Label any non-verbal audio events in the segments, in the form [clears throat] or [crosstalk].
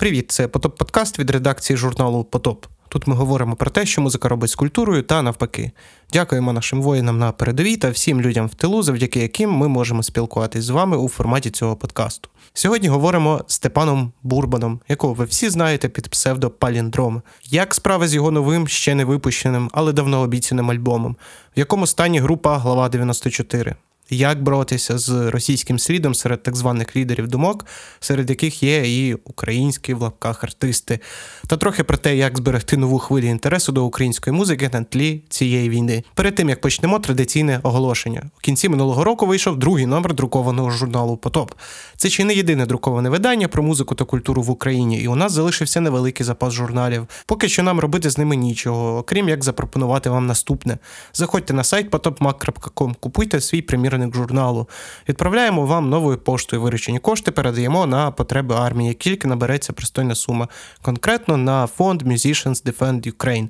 Привіт, це Потоп Подкаст від редакції журналу Потоп. Тут ми говоримо про те, що музика робить з культурою та навпаки. Дякуємо нашим воїнам на передовій та всім людям в тилу, завдяки яким ми можемо спілкуватись з вами у форматі цього подкасту. Сьогодні говоримо з Степаном Бурбаном, якого ви всі знаєте під псевдо Паліндром. Як справи з його новим, ще не випущеним, але давно обіцяним альбомом, в якому стані група Глава 94 як боротися з російським слідом серед так званих лідерів думок, серед яких є і українські в лапках артисти, та трохи про те, як зберегти нову хвилю інтересу до української музики на тлі цієї війни. Перед тим як почнемо традиційне оголошення. У кінці минулого року вийшов другий номер друкованого журналу Потоп. Це чи не єдине друковане видання про музику та культуру в Україні, і у нас залишився невеликий запас журналів. Поки що нам робити з ними нічого, окрім як запропонувати вам наступне. Заходьте на сайт potopmag.com, купуйте свій примірний примірник журналу. Відправляємо вам новою поштою виручені кошти, передаємо на потреби армії, тільки набереться пристойна сума, конкретно на фонд Musicians Defend Ukraine.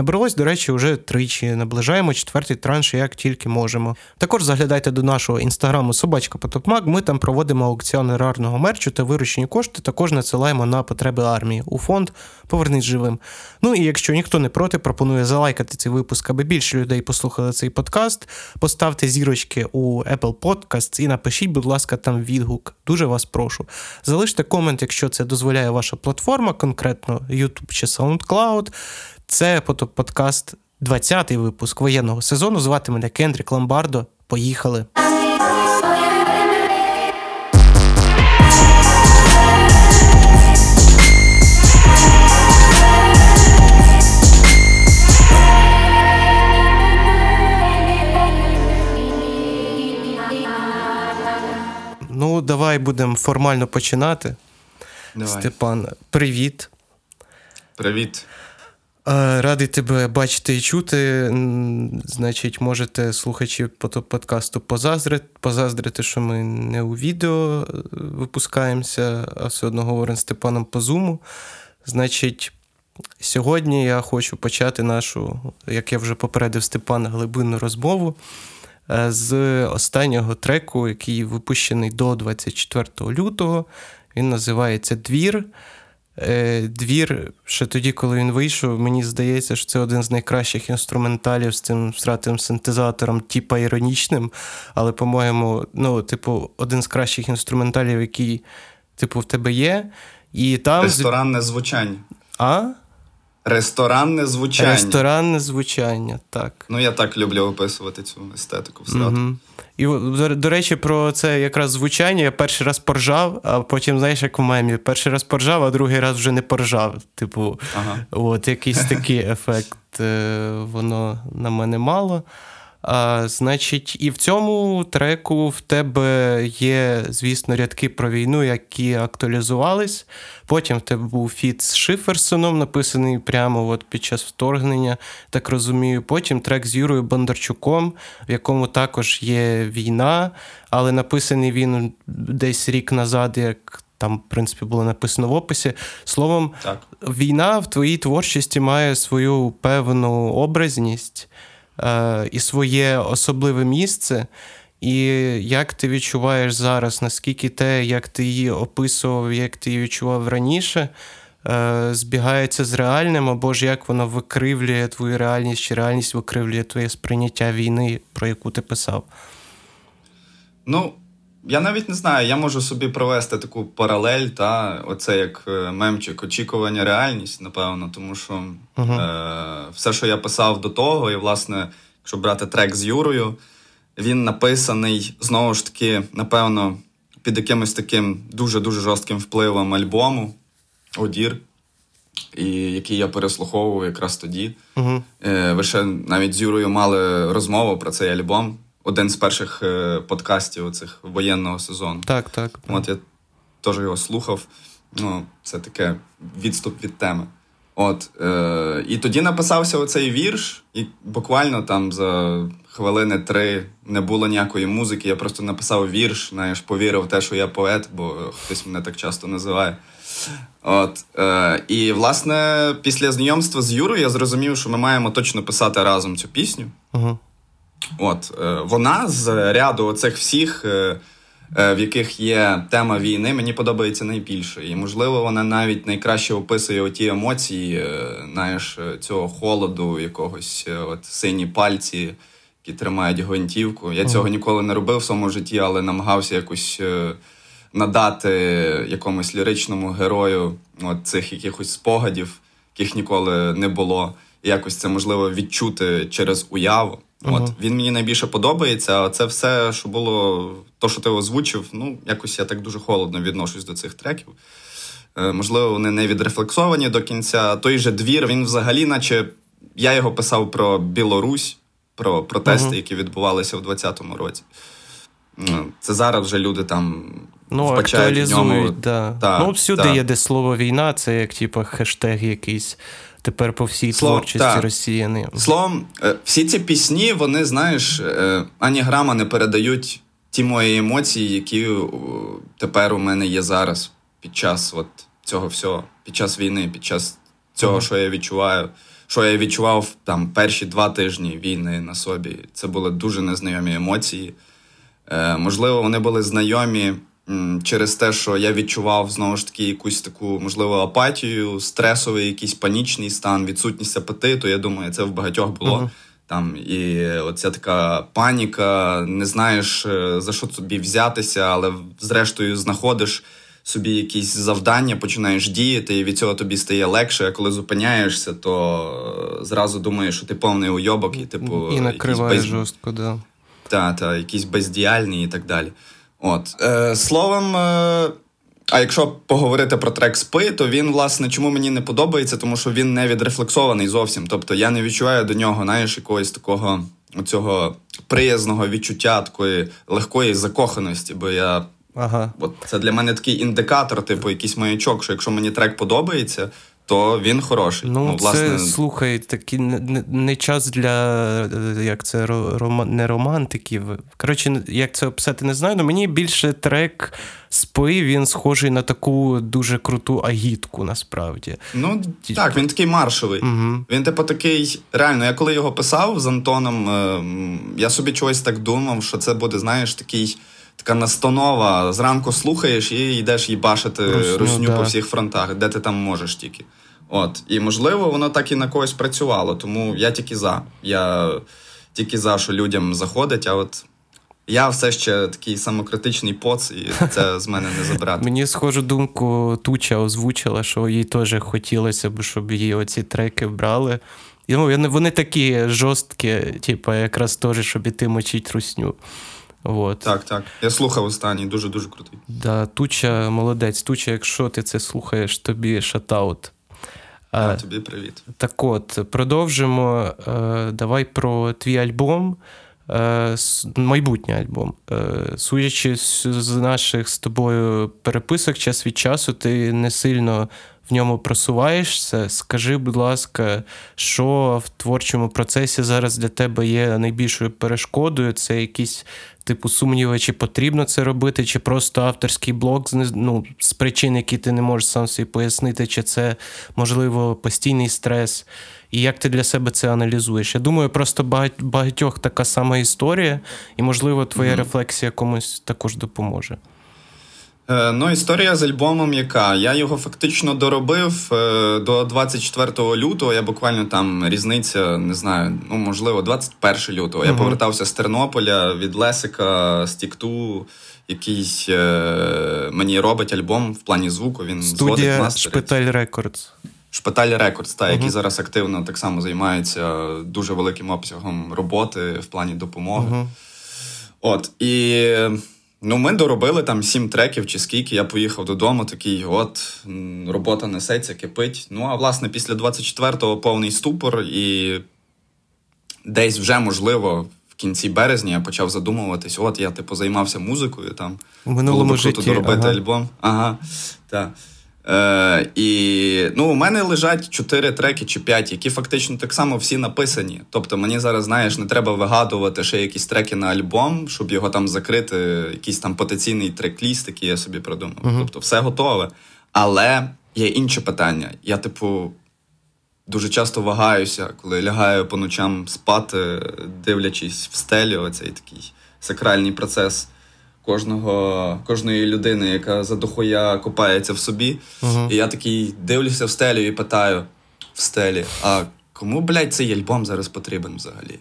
Набралось, до речі, вже тричі. Наближаємо четвертий транш, як тільки можемо. Також заглядайте до нашого інстаграму Собачка Потопмак. Ми там проводимо аукціони рарного мерчу та виручені кошти. Також надсилаємо на потреби армії у фонд Повернись живим. Ну і якщо ніхто не проти, пропоную залайкати цей випуск, аби більше людей послухали цей подкаст. Поставте зірочки у Apple Podcasts і напишіть, будь ласка, там відгук. Дуже вас прошу. Залиште комент, якщо це дозволяє ваша платформа, конкретно YouTube чи SoundCloud. Це подкаст 20-й випуск воєнного сезону. Звати мене Кендрік Ламбардо. Поїхали. Ну, давай будемо формально починати. Давай. Степан, привіт. Привіт. Радий тебе бачити і чути. Значить, можете слухачі подкасту позаздрити, позаздрити, що ми не у відео е, випускаємося, а все одно говоримо з Степаном по зуму. Значить, сьогодні я хочу почати нашу, як я вже попередив Степана, глибинну розмову е, з останнього треку, який випущений до 24 лютого. Він називається Двір. Е, двір, ще тоді, коли він вийшов, мені здається, що це один з найкращих інструменталів з цим стратим синтезатором, типа іронічним. Але, по-моєму, ну, типу, один з кращих інструменталів, який, типу, в тебе є. І там... Ресторанне звучання. А? Ресторанне звучання. Ресторанне звучання, так. Ну, я так люблю описувати цю естетику в Угу. І до, до речі, про це якраз звучання. Я перший раз поржав, а потім, знаєш, як у мемі, перший раз поржав, а другий раз вже не поржав. Типу, ага. от якийсь такий [laughs] ефект е, воно на мене мало. А, Значить, і в цьому треку в тебе є, звісно, рядки про війну, які актуалізувались. Потім в тебе був фіт з Шиферсоном, написаний прямо от під час вторгнення, так розумію. Потім трек з Юрою Бондарчуком, в якому також є війна, але написаний він десь рік назад, як. Там, в принципі, було написано в описі. Словом, так. війна в твоїй творчості має свою певну образність. Е, і своє особливе місце. І як ти відчуваєш зараз, наскільки те, як ти її описував, як ти її відчував раніше, е, збігається з реальним, або ж як воно викривлює твою реальність, чи реальність викривлює твоє сприйняття війни, про яку ти писав? Ну, я навіть не знаю, я можу собі провести таку паралель, та оце як е, мемчик, очікування, реальність, напевно, тому що uh-huh. е, все, що я писав до того, і, власне, якщо брати трек з Юрою, він написаний знову ж таки, напевно, під якимось таким дуже-дуже жорстким впливом альбому Одір, і який я переслуховував якраз тоді. Uh-huh. Е, ви ще навіть з Юрою мали розмову про цей альбом один з перших е, подкастів оцих воєнного сезону. Так, так. От я теж його слухав. Ну, Це таке відступ від теми. От, е, І тоді написався оцей вірш, і буквально там за хвилини три не було ніякої музики. Я просто написав вірш, знаєш, повірив в те, що я поет, бо хтось мене так часто називає. От, е, І, власне, після знайомства з Юрою я зрозумів, що ми маємо точно писати разом цю пісню. Uh-huh. От е, вона з ряду оцих всіх е, в яких є тема війни, мені подобається найбільше. І, можливо, вона навіть найкраще описує оті емоції, знаєш, цього холоду, якогось от сині пальці, які тримають гвинтівку. Я цього ніколи не робив в своєму житті, але намагався якось надати якомусь ліричному герою от цих якихось спогадів, яких ніколи не було. І якось це можливо відчути через уяву. Uh-huh. От він мені найбільше подобається. А це все, що було, то, що ти озвучив, ну якось я так дуже холодно відношусь до цих треків. Е, Можливо, вони не відрефлексовані до кінця. Той же двір, він взагалі, наче я його писав про Білорусь, про протести, uh-huh. які відбувалися в 2020 році. Це зараз вже люди там Ну, актуалізують, да. Та, ну, всюди та. є де слово війна, це як типу, хештег якийсь тепер по всій Слов, творчості та. росіяни. Словом, е, всі ці пісні, вони, знаєш, е, ані грама не передають ті мої емоції, які тепер у мене є зараз під час от цього всього, під час війни, під час цього, mm-hmm. що я відчуваю. Що я відчував там перші два тижні війни на собі. Це були дуже незнайомі емоції. Е, Можливо, вони були знайомі через те, що я відчував знову ж таки якусь таку можливо апатію, стресовий, якийсь панічний стан, відсутність апетиту. Я думаю, це в багатьох було. Uh-huh. Там і оця така паніка, не знаєш е, за що тобі взятися, але зрештою знаходиш собі якісь завдання, починаєш діяти, і від цього тобі стає легше. А коли зупиняєшся, то е, зразу думаєш, що ти повний уйобок, і типу і накриває без... жорстко, да. Так, та, якийсь бездіяльний і так далі. От е, словом. Е, а якщо поговорити про трек спи, то він, власне, чому мені не подобається, тому що він не відрефлексований зовсім. Тобто я не відчуваю до нього, знаєш, якогось такого цього приязного відчуття, такої легкої закоханості. Бо я ага. от це для мене такий індикатор, типу, якийсь маячок, що якщо мені трек подобається, то він хороший. Ну, ну власне... це слухай, такий не, не час для е, як це роман, не романтиків. Коротше, як це описати, не знаю. але Мені більше трек спи, він схожий на таку дуже круту агітку, насправді. Ну так, він такий маршовий. Угу. Він, типу, такий. Реально, я коли його писав з Антоном, е, я собі чогось так думав, що це буде, знаєш, такий. Така настанова, зранку слухаєш і йдеш їбашити русню, русню да. по всіх фронтах, де ти там можеш тільки. От, І можливо, воно так і на когось працювало. Тому я тільки за. Я тільки за, що людям заходить, а от. Я все ще такий самокритичний поц, і це з мене не забрати. [laughs] Мені схожу думку Туча озвучила, що їй теж хотілося б, щоб її оці треки брали. І, ну, Вони такі жорсткі, типу, якраз теж, щоб іти мочить русню. Вот. Так, так. Я слухав останній, дуже-дуже крутий. Да, Туча молодець. Туча, якщо ти це слухаєш, тобі шатаут. А, Тобі привіт. Так от, продовжимо. Е, давай про твій альбом, е, майбутній альбом. Е, судячи з наших з тобою переписок час від часу, ти не сильно в ньому просуваєшся. Скажи, будь ласка, що в творчому процесі зараз для тебе є найбільшою перешкодою? Це якісь типу сумніви, чи потрібно це робити, чи просто авторський блок ну, з причин, які ти не можеш сам собі пояснити, чи це можливо постійний стрес. І як ти для себе це аналізуєш? Я думаю, просто багатьох така сама історія, і, можливо, твоя mm-hmm. рефлексія комусь також допоможе. Е, ну, історія з альбомом, яка я його фактично доробив е, до 24 лютого. Я буквально там різниця, не знаю, ну можливо, 21 лютого. Я повертався з Тернополя від Лесика з Тікту, який е, мені робить альбом в плані звуку. Він Студія зводить Шпиталь Records. Шпиталь Records, та, угу. який зараз активно так само займається дуже великим обсягом роботи в плані допомоги. Uh-huh. От і. Ну, ми доробили там сім треків чи скільки. Я поїхав додому, такий, от, робота несеться, кипить. Ну, а власне, після 24-го повний ступор, і десь вже, можливо, в кінці березня я почав задумуватись: от я, типу, займався музикою там. У минулому Було круто житті. доробити ага. альбом. Ага, так. Е, І ну, у мене лежать чотири треки чи п'ять, які фактично так само всі написані. Тобто мені зараз, знаєш, не треба вигадувати ще якісь треки на альбом, щоб його там закрити, якийсь там потенційний трек-ліст, який я собі придумав. Uh-huh. Тобто, все готове. Але є інше питання. Я, типу, дуже часто вагаюся, коли лягаю по ночам спати, дивлячись в стелі, оцей такий сакральний процес кожного, кожної людини, яка за дохуя копається в собі. Uh-huh. І я такий дивлюся в стелю і питаю в стелі: а кому, блядь, цей альбом зараз потрібен взагалі?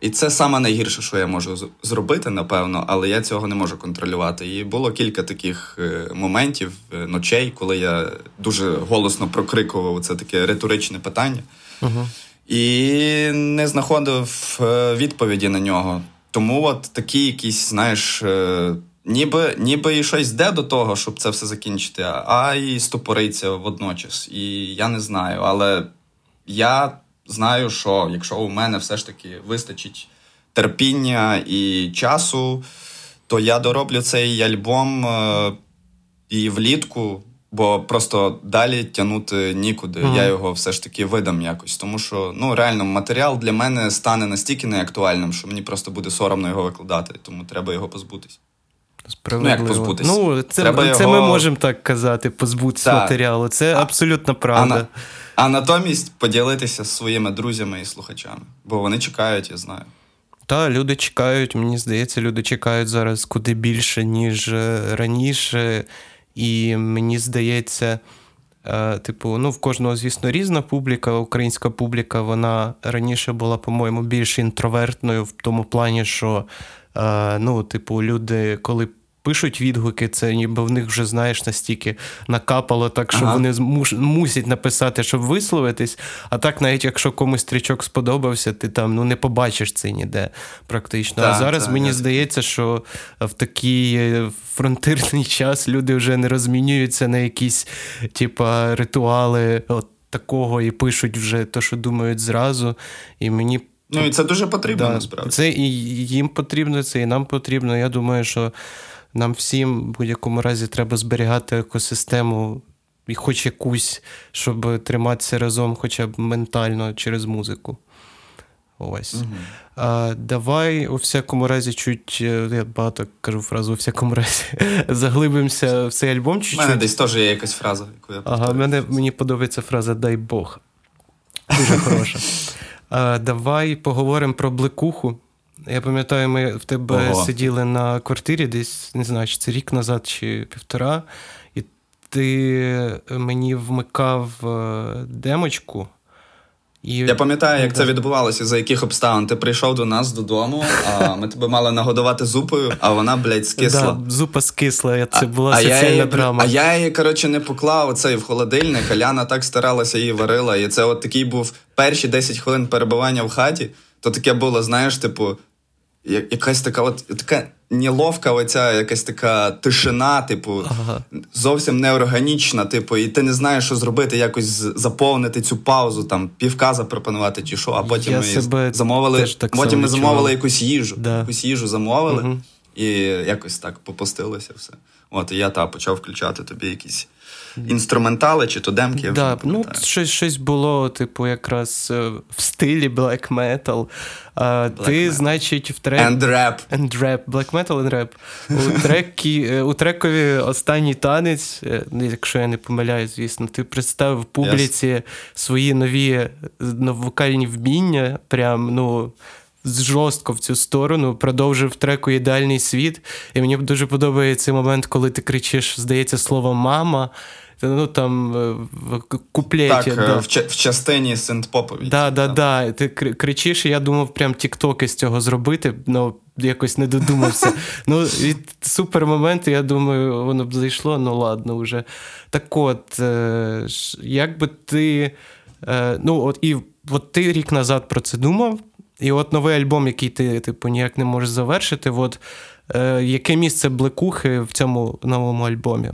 І це саме найгірше, що я можу зробити, напевно, але я цього не можу контролювати. І було кілька таких е, моментів, е, ночей, коли я дуже голосно прокрикував це таке риторичне питання. Uh-huh. І не знаходив е, відповіді на нього. Тому от такі якісь, знаєш, ніби ніби і щось йде до того, щоб це все закінчити, а і стопориться водночас. І я не знаю. Але я знаю, що якщо у мене все ж таки вистачить терпіння і часу, то я дороблю цей альбом е, і влітку. Бо просто далі тягнути нікуди. Mm-hmm. Я його все ж таки видам якось. Тому що ну реально матеріал для мене стане настільки неактуальним, що мені просто буде соромно його викладати, тому треба його позбутись. Ну, як позбутися? Ну, це треба це його... ми можемо так казати, позбутися матеріалу. Це а, абсолютно правда. А, на... а натомість поділитися з своїми друзями і слухачами, бо вони чекають, я знаю. Та, люди чекають, мені здається, люди чекають зараз куди більше, ніж е, раніше. І мені здається, е, типу, ну, в кожного, звісно, різна публіка. Українська публіка, вона раніше була, по-моєму, більш інтровертною в тому плані, що е, ну, типу, люди, коли пишуть відгуки, це ніби в них вже, знаєш, настільки накапало, так що ага. вони муш, мусять написати, щоб висловитись. А так, навіть якщо комусь стрічок сподобався, ти там ну, не побачиш це ніде практично. Так, а зараз так, мені так. здається, що в такий фронтирний [laughs] час люди вже не розмінюються на якісь типа, ритуали от такого і пишуть вже те, що думають зразу. І мені. Ну і це дуже потрібно да, насправді. Це і їм потрібно, це і нам потрібно. Я думаю, що нам всім в будь-якому разі треба зберігати екосистему, і хоч якусь, щоб триматися разом, хоча б ментально через музику. Ось. Угу. А, Давай у всякому разі, чуть, е, я багато кажу фразу у всякому разі, [laughs] заглибимося в цей альбом. чуть-чуть. У мене десь теж є якась фраза, яку я Ага, мене, Мені подобається фраза Дай Бог. Дуже [laughs] хороша. А, Давай поговоримо про блекуху. Я пам'ятаю, ми в тебе Ого. сиділи на квартирі десь, не знаю, чи це рік назад, чи півтора, і ти мені вмикав е, демочку. І... Я пам'ятаю, як це відбувалося, за яких обставин. Ти прийшов до нас додому, а ми тебе мали нагодувати зупою, а вона, блядь, скисла. Да, Зупа скисла, це була а, соціальна її, драма. А я її, коротше, не поклав оцей в холодильник, Аляна так старалася її варила. І це от такий був перші 10 хвилин перебування в хаті. То таке було, знаєш, типу, якась така от така неловка оця якась така тишина, типу, ага. зовсім неорганічна, типу, і ти не знаєш, що зробити, якось заповнити цю паузу, там півка запропонувати чи що, а потім Я ми замовили потім ми замовили якусь їжу. Да. Якусь їжу замовили, угу. І якось так попустилося все. От, і я та почав включати тобі якісь інструментали чи то демки. Да, ну, щось щось було, типу, якраз е, в стилі black metal. А, black Ти, metal. значить, в трек... And rap. And rap. Black metal and rap. У трекі, е, у трекові останній танець, е, ну, якщо я не помиляю, звісно, ти представив публіці yes. свої нові вокальні вміння. Прям, ну жорстко в цю сторону, продовжив треку ідеальний світ. І мені дуже подобається момент, коли ти кричиш, здається, слово мама. Ну там е, в куплеті. Так, да. в, в частині синтпопові. Да, да, да. Ти кричиш, і я думав, прям тіктоки з цього зробити, але якось не додумався. [laughs] Ну, від супер момент, я думаю, воно б зайшло, ну ладно вже. Так от, е, як би ти. Е, ну, от і от ти рік назад про це думав. І от новий альбом, який ти, типу, ніяк не можеш завершити. От, е, Яке місце блекухи в цьому новому альбомі?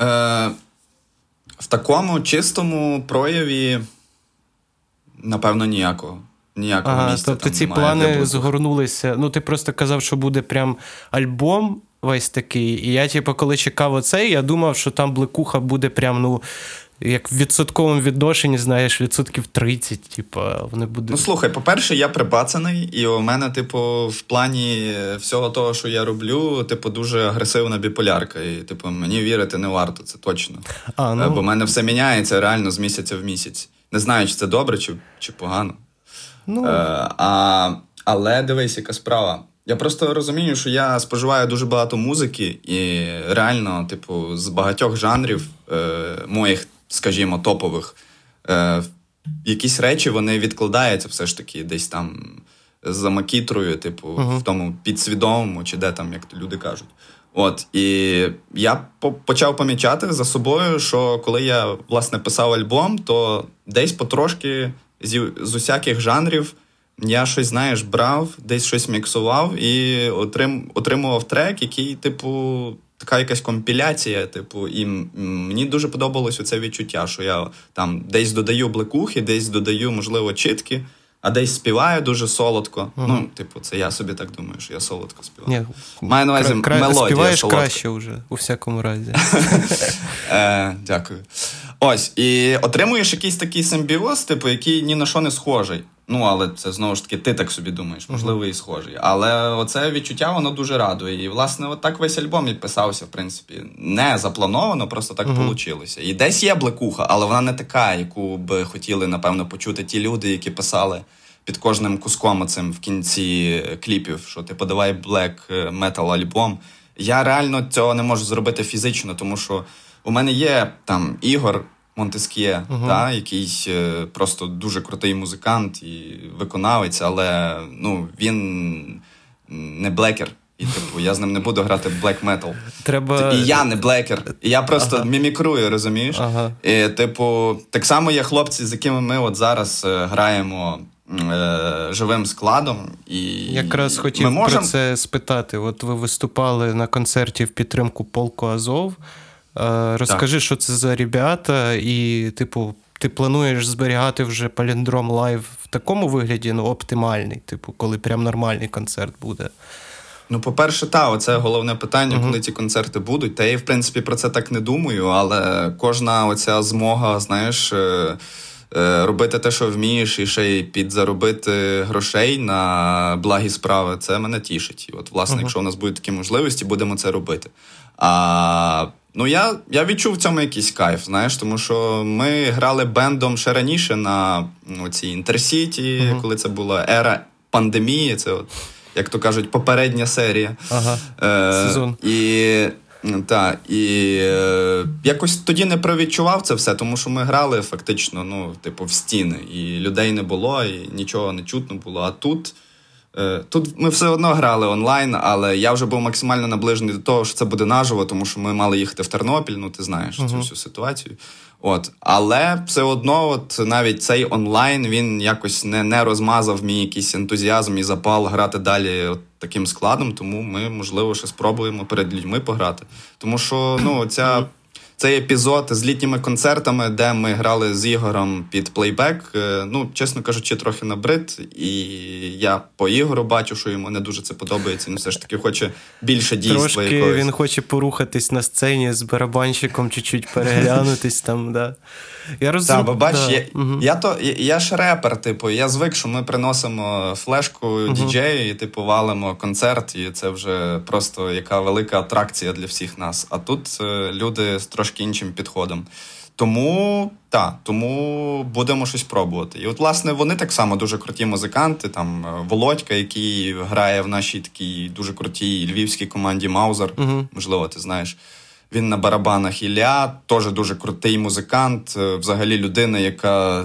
Е, В такому чистому прояві, напевно, ніякого. Ніякого ага, місця. Тобто там ці немає плани згорнулися. Ну, ти просто казав, що буде прям альбом весь такий. І я, типу, коли чекав оцей, я думав, що там блекуха буде прям, ну як в відсотковому відношенні, знаєш, відсотків 30, типу, вони будуть. Ну, слухай, по-перше, я припацаний, і у мене, типу, в плані всього того, що я роблю, типу, дуже агресивна біполярка. І, типу, мені вірити не варто, це точно. А, ну... Бо в мене все міняється реально з місяця в місяць. Не знаю, чи це добре, чи чи погано. Ну... Е, а, Але дивись, яка справа. Я просто розумію, що я споживаю дуже багато музики, і реально, типу, з багатьох жанрів е, моїх, скажімо, топових, е, якісь речі вони відкладаються все ж таки десь там за макітрою, типу, uh-huh. в тому підсвідомому, чи де там, як люди кажуть. От, і я почав помічати за собою, що коли я власне писав альбом, то десь потрошки з, з усяких жанрів я щось, знаєш, брав, десь щось міксував і отрим, отримував трек, який, типу, така якась компіляція. Типу, і мені дуже подобалось оце відчуття, що я там десь додаю блекухи, десь додаю, можливо, чітки. А десь співаю дуже солодко. Uh-huh. Ну, типу, це я собі так думаю, що я солодко співаю. Ні, Маю на увазі кра- мелодія Співаєш солодка. краще вже, у всякому разі. [laughs] Е, Дякую. Ось, і отримуєш якийсь такий симбіоз, типу, який ні на що не схожий. Ну, але це знову ж таки, ти так собі думаєш, можливо, і схожий. Але оце відчуття воно дуже радує. І, власне, от так весь альбом і писався, в принципі, не заплановано, просто так uh-huh. вийшло. І десь є блекуха, але вона не така, яку би хотіли, напевно, почути ті люди, які писали під кожним куском цим в кінці кліпів, що ти подавай black metal альбом. Я реально цього не можу зробити фізично, тому що у мене є там ігор. Монтескє, uh-huh. та, якийсь е, просто дуже крутий музикант і виконавець, але ну, він не блекер. І типу, я з ним не буду грати в блек метал. Треба... І я не блекер. І я просто ага. мімікрую, розумієш? Ага. І, Типу, так само є хлопці, з якими ми от зараз е, граємо е, живим складом. І Якраз хотів ми можем... про це спитати. От ви виступали на концерті в підтримку полку Азов. Розкажи, так. що це за ребята, і, типу, ти плануєш зберігати вже паліндром live в такому вигляді, ну, оптимальний, типу, коли прям нормальний концерт буде. Ну, по-перше, та, оце головне питання, uh-huh. коли ці концерти будуть. Та я, в принципі, про це так не думаю, але кожна оця змога, знаєш. Е, е, робити те, що вмієш, і ще й підзаробити грошей на благі справи, це мене тішить. І от, власне, uh-huh. якщо у нас будуть такі можливості, будемо це робити. А Ну, я я відчув в цьому якийсь кайф, знаєш, тому що ми грали бендом ще раніше на ну, цій Інтерсіті, uh-huh. коли це була ера пандемії. Це, от, як то кажуть, попередня серія. Ага. Е, Сезон. І та, і е, якось тоді не провідчував це все, тому що ми грали фактично ну, типу, в стіни, і людей не було, і нічого не чутно було. А тут. Е, тут ми все одно грали онлайн, але я вже був максимально наближений до того, що це буде наживо, тому що ми мали їхати в Тернопіль, ну ти знаєш uh-huh. цю всю ситуацію. От. Але все одно, от навіть цей онлайн він якось не не розмазав мій якийсь ентузіазм і запал грати далі от таким складом. Тому ми, можливо, ще спробуємо перед людьми пограти. Тому що ну, ця цей епізод з літніми концертами, де ми грали з Ігором під плейбек. Е, ну, чесно кажучи, трохи набрид. І я по Ігору бачу, що йому не дуже це подобається. Він все ж таки хоче більше дійства. Трошки якогось. Він хоче порухатись на сцені з барабанщиком, чуть-чуть переглянутись там. да. Я розумію. бо бач, да. я угу. я, то, я, я ж репер, типу, я звик, що ми приносимо флешку угу. діджею і типу валимо концерт, і це вже просто яка велика атракція для всіх нас. А тут е, люди з трошки іншим підходом. Тому так, тому будемо щось пробувати. І от, власне, вони так само дуже круті музиканти. Там е, Володька, який грає в нашій такій дуже крутій львівській команді Маузер. uh Можливо, ти знаєш. Він на барабанах Ілля, теж дуже крутий музикант. Е, взагалі людина, яка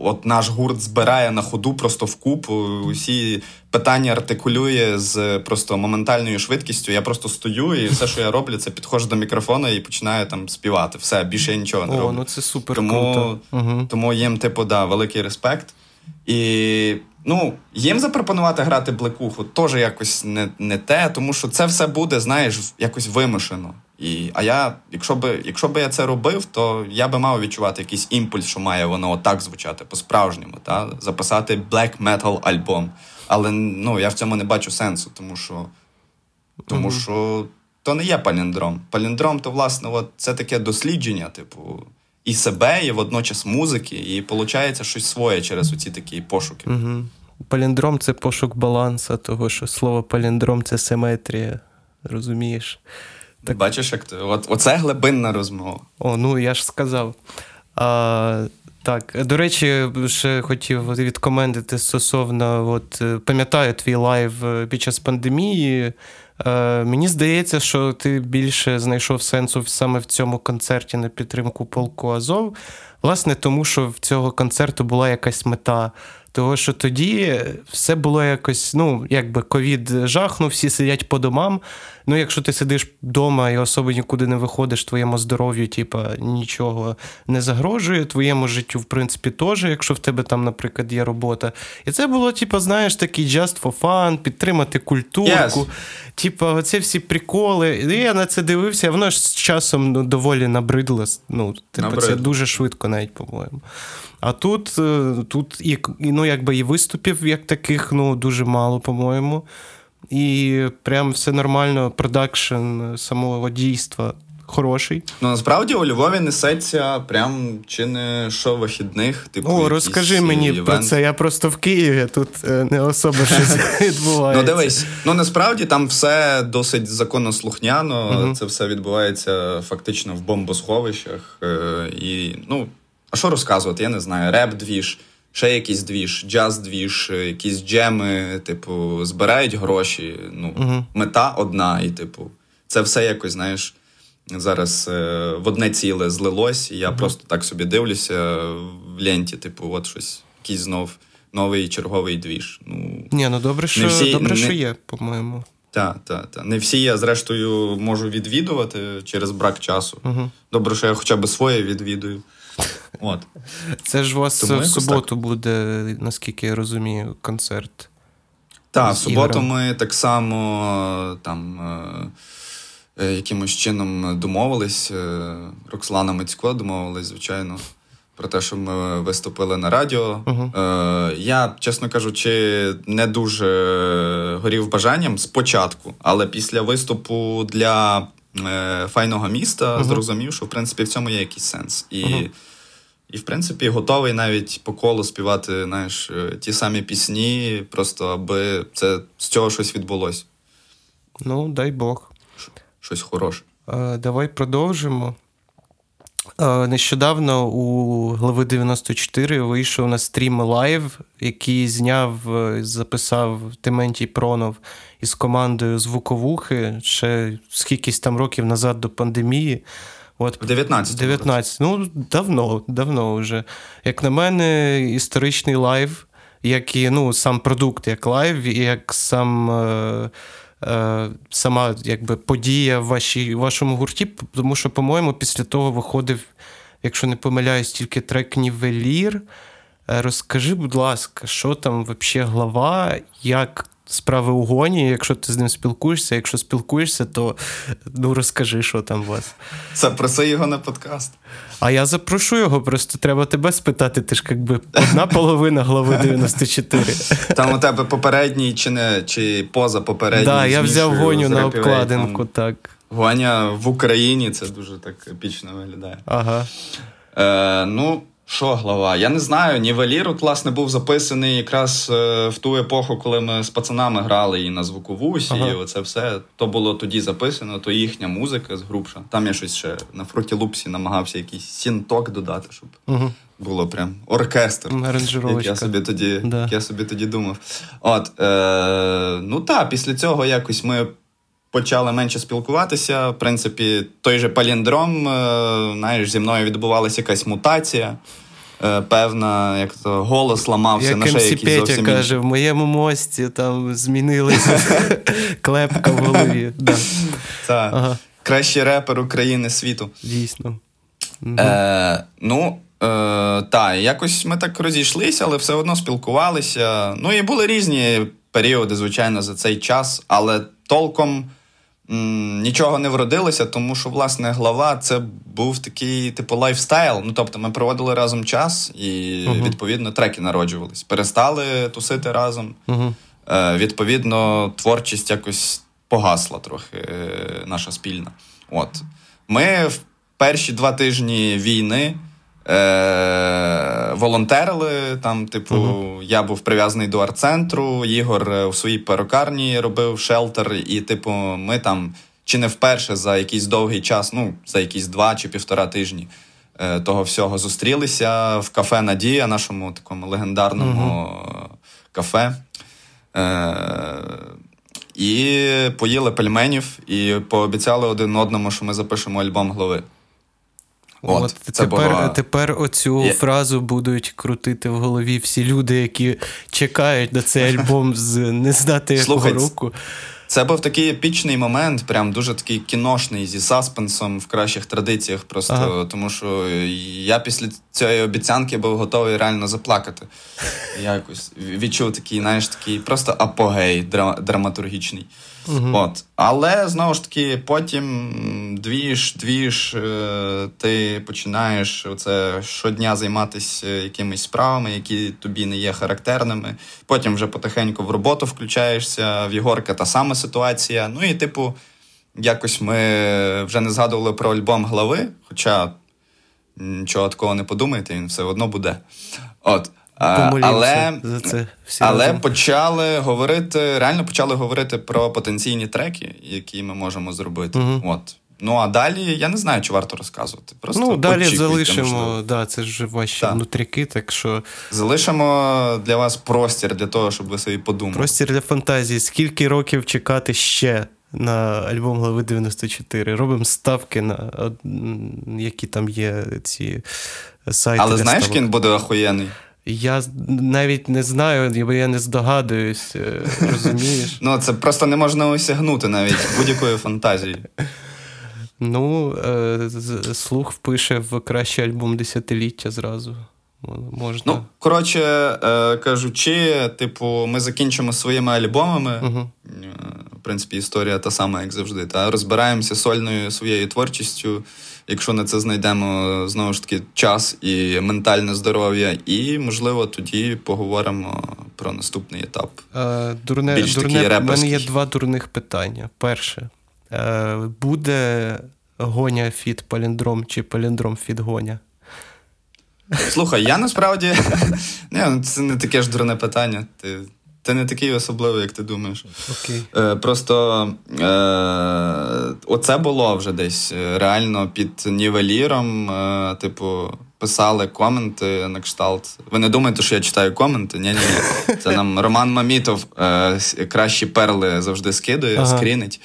от наш гурт збирає на ходу просто в купу. Усі питання артикулює з просто моментальною швидкістю. Я просто стою, і все, що я роблю, це підходжу до мікрофона і починаю там співати. Все, більше я нічого не О, роблю. ну це супер. Тому, круто. Угу. тому їм, типу, да, великий респект. І ну, їм запропонувати грати блекуху теж якось не не те, тому що це все буде, знаєш, якось вимушено. І, А я, якщо би якщо би я це робив, то я би мав відчувати якийсь імпульс, що має воно отак звучати по-справжньому, та? записати black metal альбом. Але ну, я в цьому не бачу сенсу, тому що тому mm-hmm. що то не є паліндром. Паліндром то, власне, от, це таке дослідження, типу, і себе, і водночас музики, і виходить щось своє через оці такі пошуки. Mm-hmm. Паліндром це пошук балансу, того що слово паліндром це симетрія. Розумієш? Так. Бачиш, як ти. От, Оце глибинна розмова. О, ну я ж сказав. А, Так, до речі, ще хотів відкоментити стосовно, от пам'ятаю твій live під час пандемії. Е, Мені здається, що ти більше знайшов сенсу саме в цьому концерті на підтримку полку Азов. Власне, тому що в цього концерту була якась мета. Того, що тоді все було якось, ну, якби ковід жахнув, всі сидять по домам. Ну, якщо ти сидиш вдома і особо нікуди не виходиш, твоєму здоров'ю, типа, нічого не загрожує, твоєму життю, в принципі, теж, якщо в тебе там, наприклад, є робота. І це було, типа, знаєш, такий just for fun, підтримати культурку. Yes. Типа, оці всі приколи. І я на це дивився, воно ж з часом ну, доволі набридло. Ну, типа, це дуже швидко, навіть, по-моєму. А тут е, тут і ну, якби і виступів як таких ну, дуже мало, по-моєму. І прям все нормально, продакшн самого дійства хороший. Ну насправді у Львові несеться прям чи не що вихідних. Типу, О, розкажи мені івент. про це. Я просто в Києві тут е, не особо [laughs] щось відбувається. Ну дивись, ну насправді там все досить законослухняно. Це все відбувається фактично в бомбосховищах. Е, і ну. А що розказувати? Я не знаю. Реп-двіж, ще якийсь двіж, джаз-двіж, якісь джеми, типу, збирають гроші. Ну, uh Мета одна, і, типу, це все якось, знаєш, зараз е, в одне ціле злилось, і я uh просто так собі дивлюся в ленті, типу, от щось, якийсь знов новий черговий двіж. Ну, Ні, ну добре, що всі, добре, не... що є, по-моєму. Так, так, так. Не всі я, зрештою, можу відвідувати через брак часу. uh Добре, що я хоча б своє відвідую. От. Це ж у вас Тому в суботу так. буде, наскільки я розумію, концерт. Так, в суботу ми так само там е, е, якимось чином домовились. Е, Роксолана Мицько домовились, звичайно, про те, що ми виступили на радіо. uh Е, Я, чесно кажучи, не дуже горів бажанням спочатку, але після виступу для е, файного міста uh зрозумів, що в принципі в цьому є якийсь сенс. І і, в принципі, готовий навіть по колу співати знаєш, е, ті самі пісні, просто аби це з цього щось відбулося. Ну, дай Бог. Щось хороше. Давай продовжимо. А, нещодавно у глави 94 вийшов на стрім live, який зняв, е, записав Тиментій Пронов із командою Звуковухи ще скількись там років назад до пандемії. От, 19 19 Ну, давно, давно вже. Як на мене, історичний live, як і ну, сам продукт, як live, і як сам. Е, е, Сама якби подія в вашій, вашому гурті, тому що, по-моєму, після того виходив, якщо не помиляюсь, тільки трек Нівелір. Е, розкажи, будь ласка, що там взагалі глава, як справи у гоні. Якщо ти з ним спілкуєшся, якщо спілкуєшся, то ну розкажи, що там у вас. Запроси його на подкаст. А я запрошу його, просто треба тебе спитати. Ти ж якби одна [laughs] половина глави 94. Там у тебе попередній чи не чи поза попередній. Так, да, я взяв гоню на обкладинку. так. Гоня в Україні це дуже так епічно виглядає. Ага. Е, Ну, що глава? Я не знаю. Нівелір, от, власне, був записаний якраз е, в ту епоху, коли ми з пацанами грали і на звуковусі, ага. і оце все. То було тоді записано, то їхня музика з грубша. Там я щось ще на Fruity Loops і намагався якийсь сінток додати, щоб ага. було прям оркестр. Як я собі тоді да. як я собі тоді думав. От, е, Ну так, після цього якось ми почали менше спілкуватися. В принципі, той же паліндром, е, знаєш, зі мною відбувалася якась мутація. Е, певна, як то голос ламався як на ще якісь Петя зовсім... каже, в моєму мості там змінилася [laughs] клепка в голові. Да. Ага. Кращий репер України світу. Дійсно. Е, Ну, е, так, якось ми так розійшлися, але все одно спілкувалися. Ну і були різні періоди, звичайно, за цей час, але толком нічого не вродилося, тому що, власне, глава це був такий, типу, lifestyle. Ну, тобто, ми проводили разом час, і, uh-huh. відповідно, треки народжувались. Перестали тусити разом. Uh-huh. Е, Відповідно, творчість якось погасла трохи е, наша спільна. От. Ми в перші два тижні війни. Е, Волонтерили. Там, типу, uh-huh. я був прив'язаний до арт-центру, Ігор у е, своїй перукарні робив шелтер, і, типу, ми там чи не вперше за якийсь довгий час, ну, за якісь два чи півтора тижні, е, того всього зустрілися в кафе Надія, нашому такому легендарному uh кафе. Е, І поїли пельменів і пообіцяли один одному, що ми запишемо альбом глави. От, От це Тепер тепер оцю yeah. фразу будуть крутити в голові всі люди, які чекають на цей альбом з не знати якого року. Це був такий епічний момент, прям дуже такий кіношний зі саспенсом в кращих традиціях. Просто ага. тому, що я після цієї обіцянки був готовий реально заплакати. [laughs] Якось відчув такий, знаєш, такий просто апогей драматургічний. Угу. От. Але знову ж таки, потім двіж, двіж, е, ти починаєш оце щодня займатися якимись справами, які тобі не є характерними. Потім вже потихеньку в роботу включаєшся, в Єгорка та сама ситуація. Ну і, типу, якось ми вже не згадували про альбом глави, хоча нічого такого не подумайте, він все одно буде. От. Але за це всі але разом. почали говорити, реально почали говорити про потенційні треки, які ми можемо зробити. Угу. От. Ну а далі я не знаю, чи варто розказувати. Просто Ну, далі залишимо, да, це ж ваші так. внутріки, так що. Залишимо для вас простір для того, щоб ви собі подумали. Простір для фантазії. Скільки років чекати ще на альбом глави 94? Робимо ставки на які там є ці сайти. Але знаєш, кін буде охуєнний? Я навіть не знаю, бо я не здогадуюсь, е, [laughs] розумієш? Ну, це просто не можна осягнути навіть будь-якої фантазії. Ну, е, слух впише в кращий альбом десятиліття зразу. Можна. Ну, коротше е, кажучи, типу, ми закінчимо своїми альбомами. Угу. В принципі, історія та сама, як завжди. Та Розбираємося сольною своєю творчістю якщо на це знайдемо знову ж таки час і ментальне здоров'я, і можливо тоді поговоримо про наступний етап. Е, дурне, Більш дурне, У мене є два дурних питання. Перше, е, буде гоня фіт паліндром чи паліндром фіт гоня? Слухай, я насправді [laughs] не, це не таке ж дурне питання. Ти ти не такий особливий, як ти думаєш. Окей. Е, Просто е, оце було вже десь е, реально під нівеліром. Е, типу, писали коменти на кшталт. Ви не думаєте, що я читаю коменти? Ні, ні, ні. Це [laughs] нам Роман Мамітов е, кращі перли завжди скидує, ага. скрінить.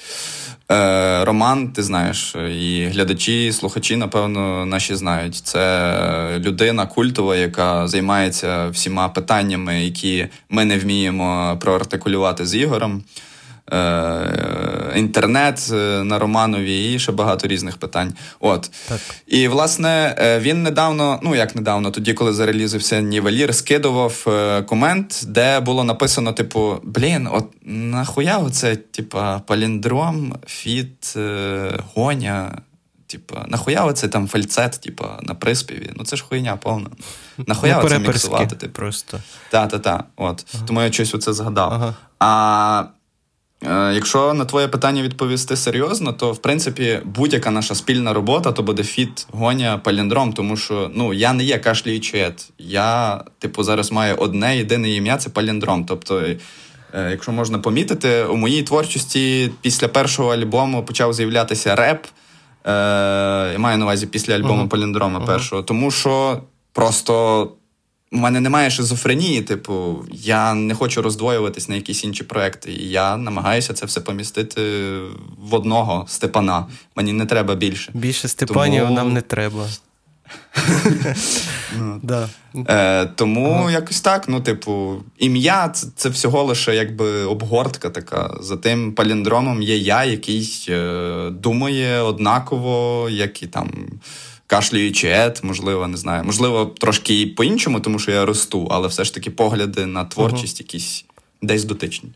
Е, Роман, ти знаєш, і глядачі, і слухачі, напевно, наші знають. Це людина культова, яка займається всіма питаннями, які ми не вміємо проартикулювати з Ігорем. Е, інтернет е, на Романові і ще багато різних питань. От. Так. І, власне, е, він недавно, ну як недавно, тоді, коли зарелізився Нівелір, скидував комент, де було написано: типу, блін, от нахуя оце, типа, паліндром, фіт, гоня. Типа, нахуя оце там фальцет, типа, на приспіві? Ну це ж хуйня повна. Нахуя ну, оце міксувати? Типу? Просто. Так-та-та. От. Ага. Тому я щось оце згадав. Ага. А якщо на твоє питання відповісти серйозно, то в принципі будь-яка наша спільна робота то буде фіт, гоня, паліндром, тому що ну я не є кашліючет. Я, типу, зараз маю одне єдине ім'я це паліндром. Тобто, е, якщо можна помітити, у моїй творчості після першого альбому почав з'являтися реп. Е, Я маю на увазі після альбому uh-huh. Паліндрома uh-huh. першого, тому що просто у мене немає шизофренії, типу, я не хочу роздвоюватись на якісь інші проекти. І я намагаюся це все помістити в одного Степана. Мені не треба більше. Більше Степанів Тому... нам не треба. [laughs] ну, [laughs] да. е, Тому ага. якось так. Ну, типу, ім'я це, це всього лише якби обгортка така. За тим паліндромом є я, який е, думає однаково, як і там кашлюючи ет, можливо, не знаю. Можливо, трошки і по-іншому, тому що я росту, але все ж таки погляди на творчість якісь десь дотичні.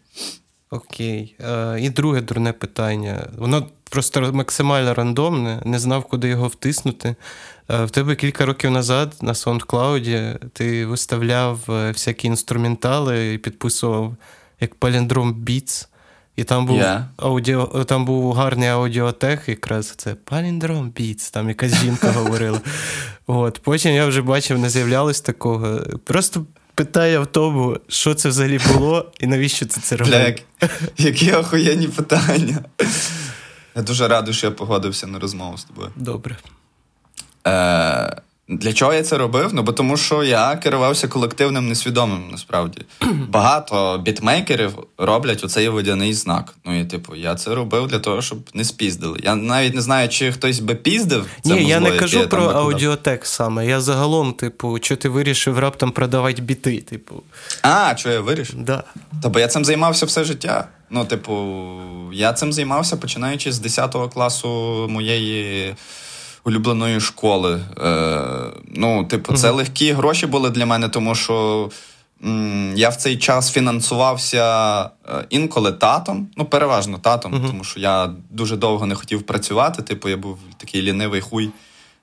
Окей. Е, І друге дурне питання. Воно просто максимально рандомне, не знав, куди його втиснути. Е, В тебе кілька років назад на SoundCloud ти виставляв е, всякі інструментали і підписував як Palindrome Beats. І там був yeah. аудіо, там був гарний аудіотех, якраз це Palindrome Beats, там якась жінка [laughs] говорила. От. Потім я вже бачив, не з'являлось такого. Просто питає в тому, що це взагалі було і навіщо це це робило. Як, які охуєнні питання. Я дуже радий, що я погодився на розмову з тобою. Добре. Е, Для чого я це робив? Ну, бо тому що я керувався колективним несвідомим, насправді. [clears throat] Багато бітмейкерів роблять оцей водяний знак. Ну, і типу, я це робив для того, щоб не спіздили. Я навіть не знаю, чи хтось би піздив. Це Ні, я не кажу я про аудіотек саме. Я загалом, типу, що ти вирішив раптом продавати біти, типу. А, що я вирішив? Да. Та бо я цим займався все життя. Ну, типу, я цим займався починаючи з 10 класу моєї улюбленої школи. Е, ну, типу, це легкі гроші були для мене, тому що м, я в цей час фінансувався е, інколи татом, ну, переважно татом, тому що я дуже довго не хотів працювати. Типу, я був такий лінивий хуй.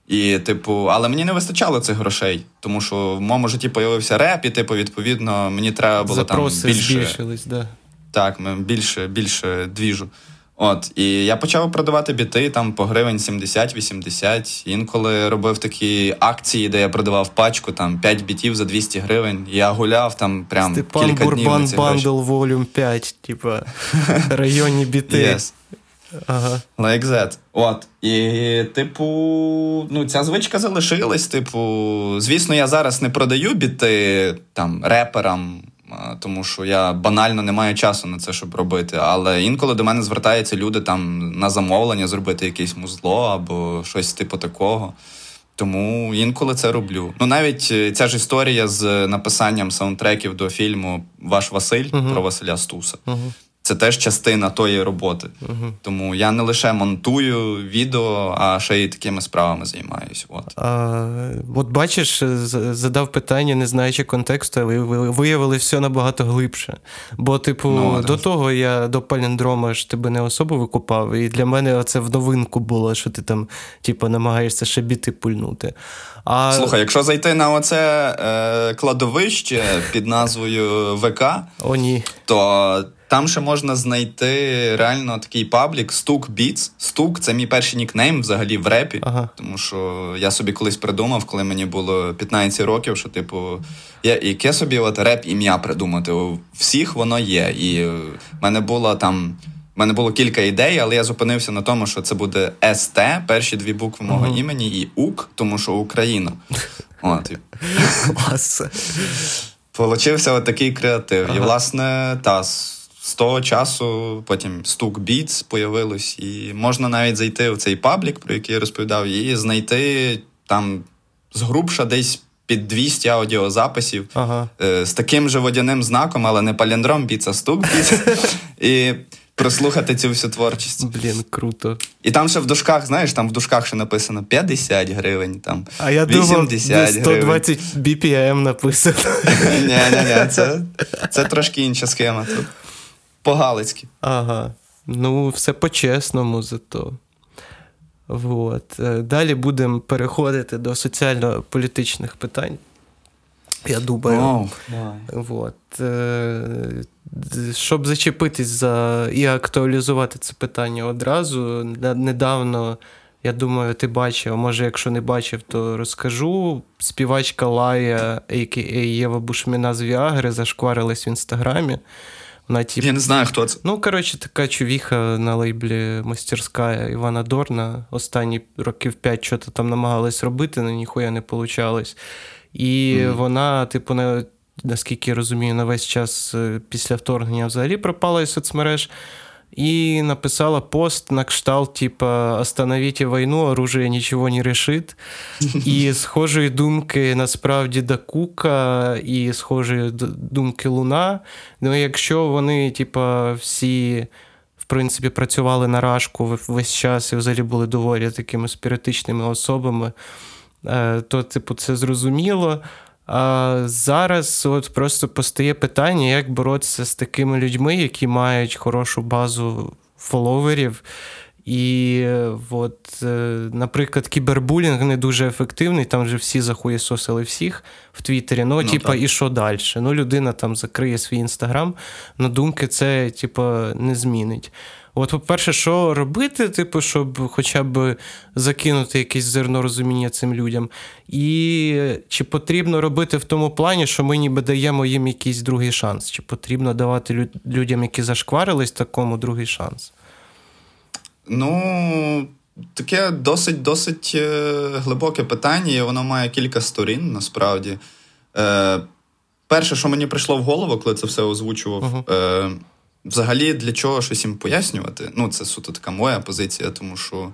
І, типу, але мені не вистачало цих грошей, тому що в моєму житті появився реп, і, типу, відповідно, мені треба було Запроси там більше. збільшились, да. Так, ми більше, більше двіжу. От, і я почав продавати біти там по гривень 70-80. Інколи робив такі акції, де я продавав пачку, там 5 бітів за 200 гривень. Я гуляв там прям Степан кілька днів на Бурбан ці гроші. Bundle Volume 5, типа районні біти. Yes. Ага. Like that. От. І, типу, ну, ця звичка залишилась. Типу, звісно, я зараз не продаю біти там реперам, тому що я банально не маю часу на це, щоб робити. Але інколи до мене звертаються люди там на замовлення зробити якесь музло або щось типу такого. Тому інколи це роблю. Ну навіть е, ця ж історія з написанням саундтреків до фільму Ваш Василь про Василя Стуса. Це теж частина тої роботи. Тому я не лише монтую відео, а ще й такими справами займаюся. От. А, от бачиш, задав питання, не знаючи контексту, але виявили все набагато глибше. Бо, типу, Ну, до так. того я до паліндрома ж тебе не особо викупав, і для мене це в новинку було, що ти там, типу, намагаєшся ще біти пульнути. А, Слухай, якщо зайти на оце е, кладовище під назвою ВК, О, ні. то там ще можна знайти реально такий паблік Стук Beats. Стук це мій перший нікнейм взагалі в репі. Ага. Тому що я собі колись придумав, коли мені було 15 років, що, типу, я, яке собі от реп ім'я придумати. У всіх воно є. І в мене було там. в мене було кілька ідей, але я зупинився на тому, що це буде СТ, перші дві букви мого імені, і УК, тому що Україна. От. [laughs] Получився от такий креатив. І, власне, та, з того часу потім стук Beats появилось, і можна навіть зайти в цей паблік, про який я розповідав, і знайти там згрубша десь під 200 аудіозаписів Ага. е, з таким же водяним знаком, але не паліндром Beats, а стук Beats, [laughs] і прослухати цю всю творчість. Блін, круто. І там ще в дужках, знаєш, там в дужках ще написано 50 гривень, там А я думав, 80 де гривень. 120 BPM написано. [laughs] Ні, ні, ні, це, це трошки інша схема. Тут по-галицьки. Ага. Ну, все по-чесному зато. Вот. Е, Далі будемо переходити до соціально-політичних питань. Я думаю. Оу. Вот. Е, Щоб зачепитись за і актуалізувати це питання одразу. Недавно, я думаю, ти бачив, а може, якщо не бачив, то розкажу. Співачка Лая, а.к.а. Єва Бушміна з Віагри, зашкварилась в інстаграмі. Вона, типу, Я не знаю, хто це. Ну, коротше, така чувіха на лейблі мастерська Івана Дорна. Останні років 5 що то там намагалась робити, але ніхуя не получалось. І вона, типу, на, наскільки я розумію, на весь час е, після вторгнення взагалі пропала із соцмереж. І написала пост на кшталт, типа «Остановите війну, оружие нічого не решит». І [laughs] схожої думки насправді Дакука, і схожої д- думки Луна. Ну, якщо вони, типа, всі. В принципі, працювали на рашку весь час і взагалі були доволі такими спіритичними особами, е, то, типу, це зрозуміло. А зараз от просто постає питання, як боротися з такими людьми, які мають хорошу базу фоловерів. І е, от, е, наприклад, кібербулінг не дуже ефективний, там вже всі захуєсосили всіх в Твіттері. Ну, Ну, типа, і що далі? Ну, людина там закриє свій інстаграм, на думки це, типа, не змінить. От, по-перше, що робити, типу, щоб хоча б закинути якесь зерно розуміння цим людям. І чи потрібно робити в тому плані, що ми ніби даємо їм якийсь другий шанс? Чи потрібно давати лю- людям, які зашкварились, такому другий шанс? Ну, таке досить досить е, глибоке питання, і воно має кілька сторін насправді. Е, Перше, що мені прийшло в голову, коли це все озвучував, uh-huh. е, взагалі для чого щось їм пояснювати. Ну, це суто така моя позиція, тому що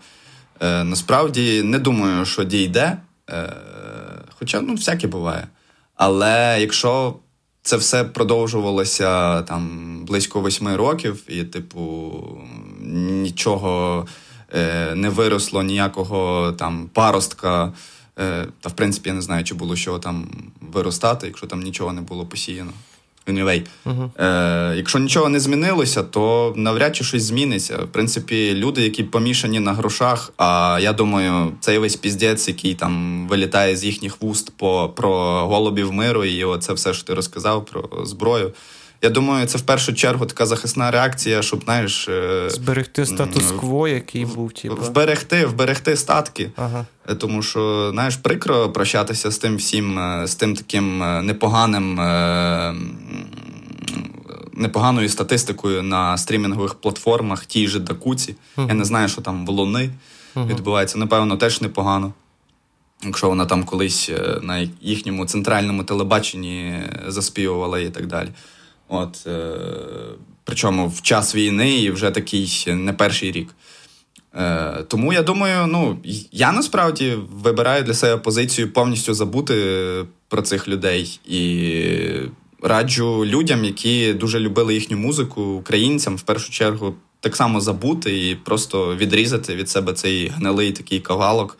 е, насправді не думаю, що дійде. Е, Хоча ну, всяке буває. Але якщо це все продовжувалося там близько восьми років, і, типу, нічого е, не виросло, ніякого там паростка. Е, Та, в принципі, я не знаю, чи було що там виростати, якщо там нічого не було посіяно. Anyway, uh-huh. е, Якщо нічого не змінилося, то навряд чи щось зміниться. В принципі, люди, які помішані на грошах, а я думаю, цей весь піздець, який там вилітає з їхніх вуст по, про голубів миру, і оце все, що ти розказав про зброю. Я думаю, це в першу чергу така захисна реакція, щоб знаєш. Е, Зберегти статус-кво, який був, типу. Вберегти, вберегти статки. Ага. Е, тому що, знаєш, прикро прощатися з тим всім, е, з тим таким непоганим. Непоганою статистикою на стрімінгових платформах, тій же Дакуці. Uh-huh. Я не знаю, що там в Луни uh-huh. відбувається. Напевно, теж непогано. Якщо вона там колись на їхньому центральному телебаченні заспівувала і так далі. От, е, Причому в час війни і вже такий не перший рік. Е, Тому я думаю, ну, я насправді вибираю для себе позицію повністю забути про цих людей і раджу людям, які дуже любили їхню музику, українцям в першу чергу так само забути і просто відрізати від себе цей гнилий такий кавалок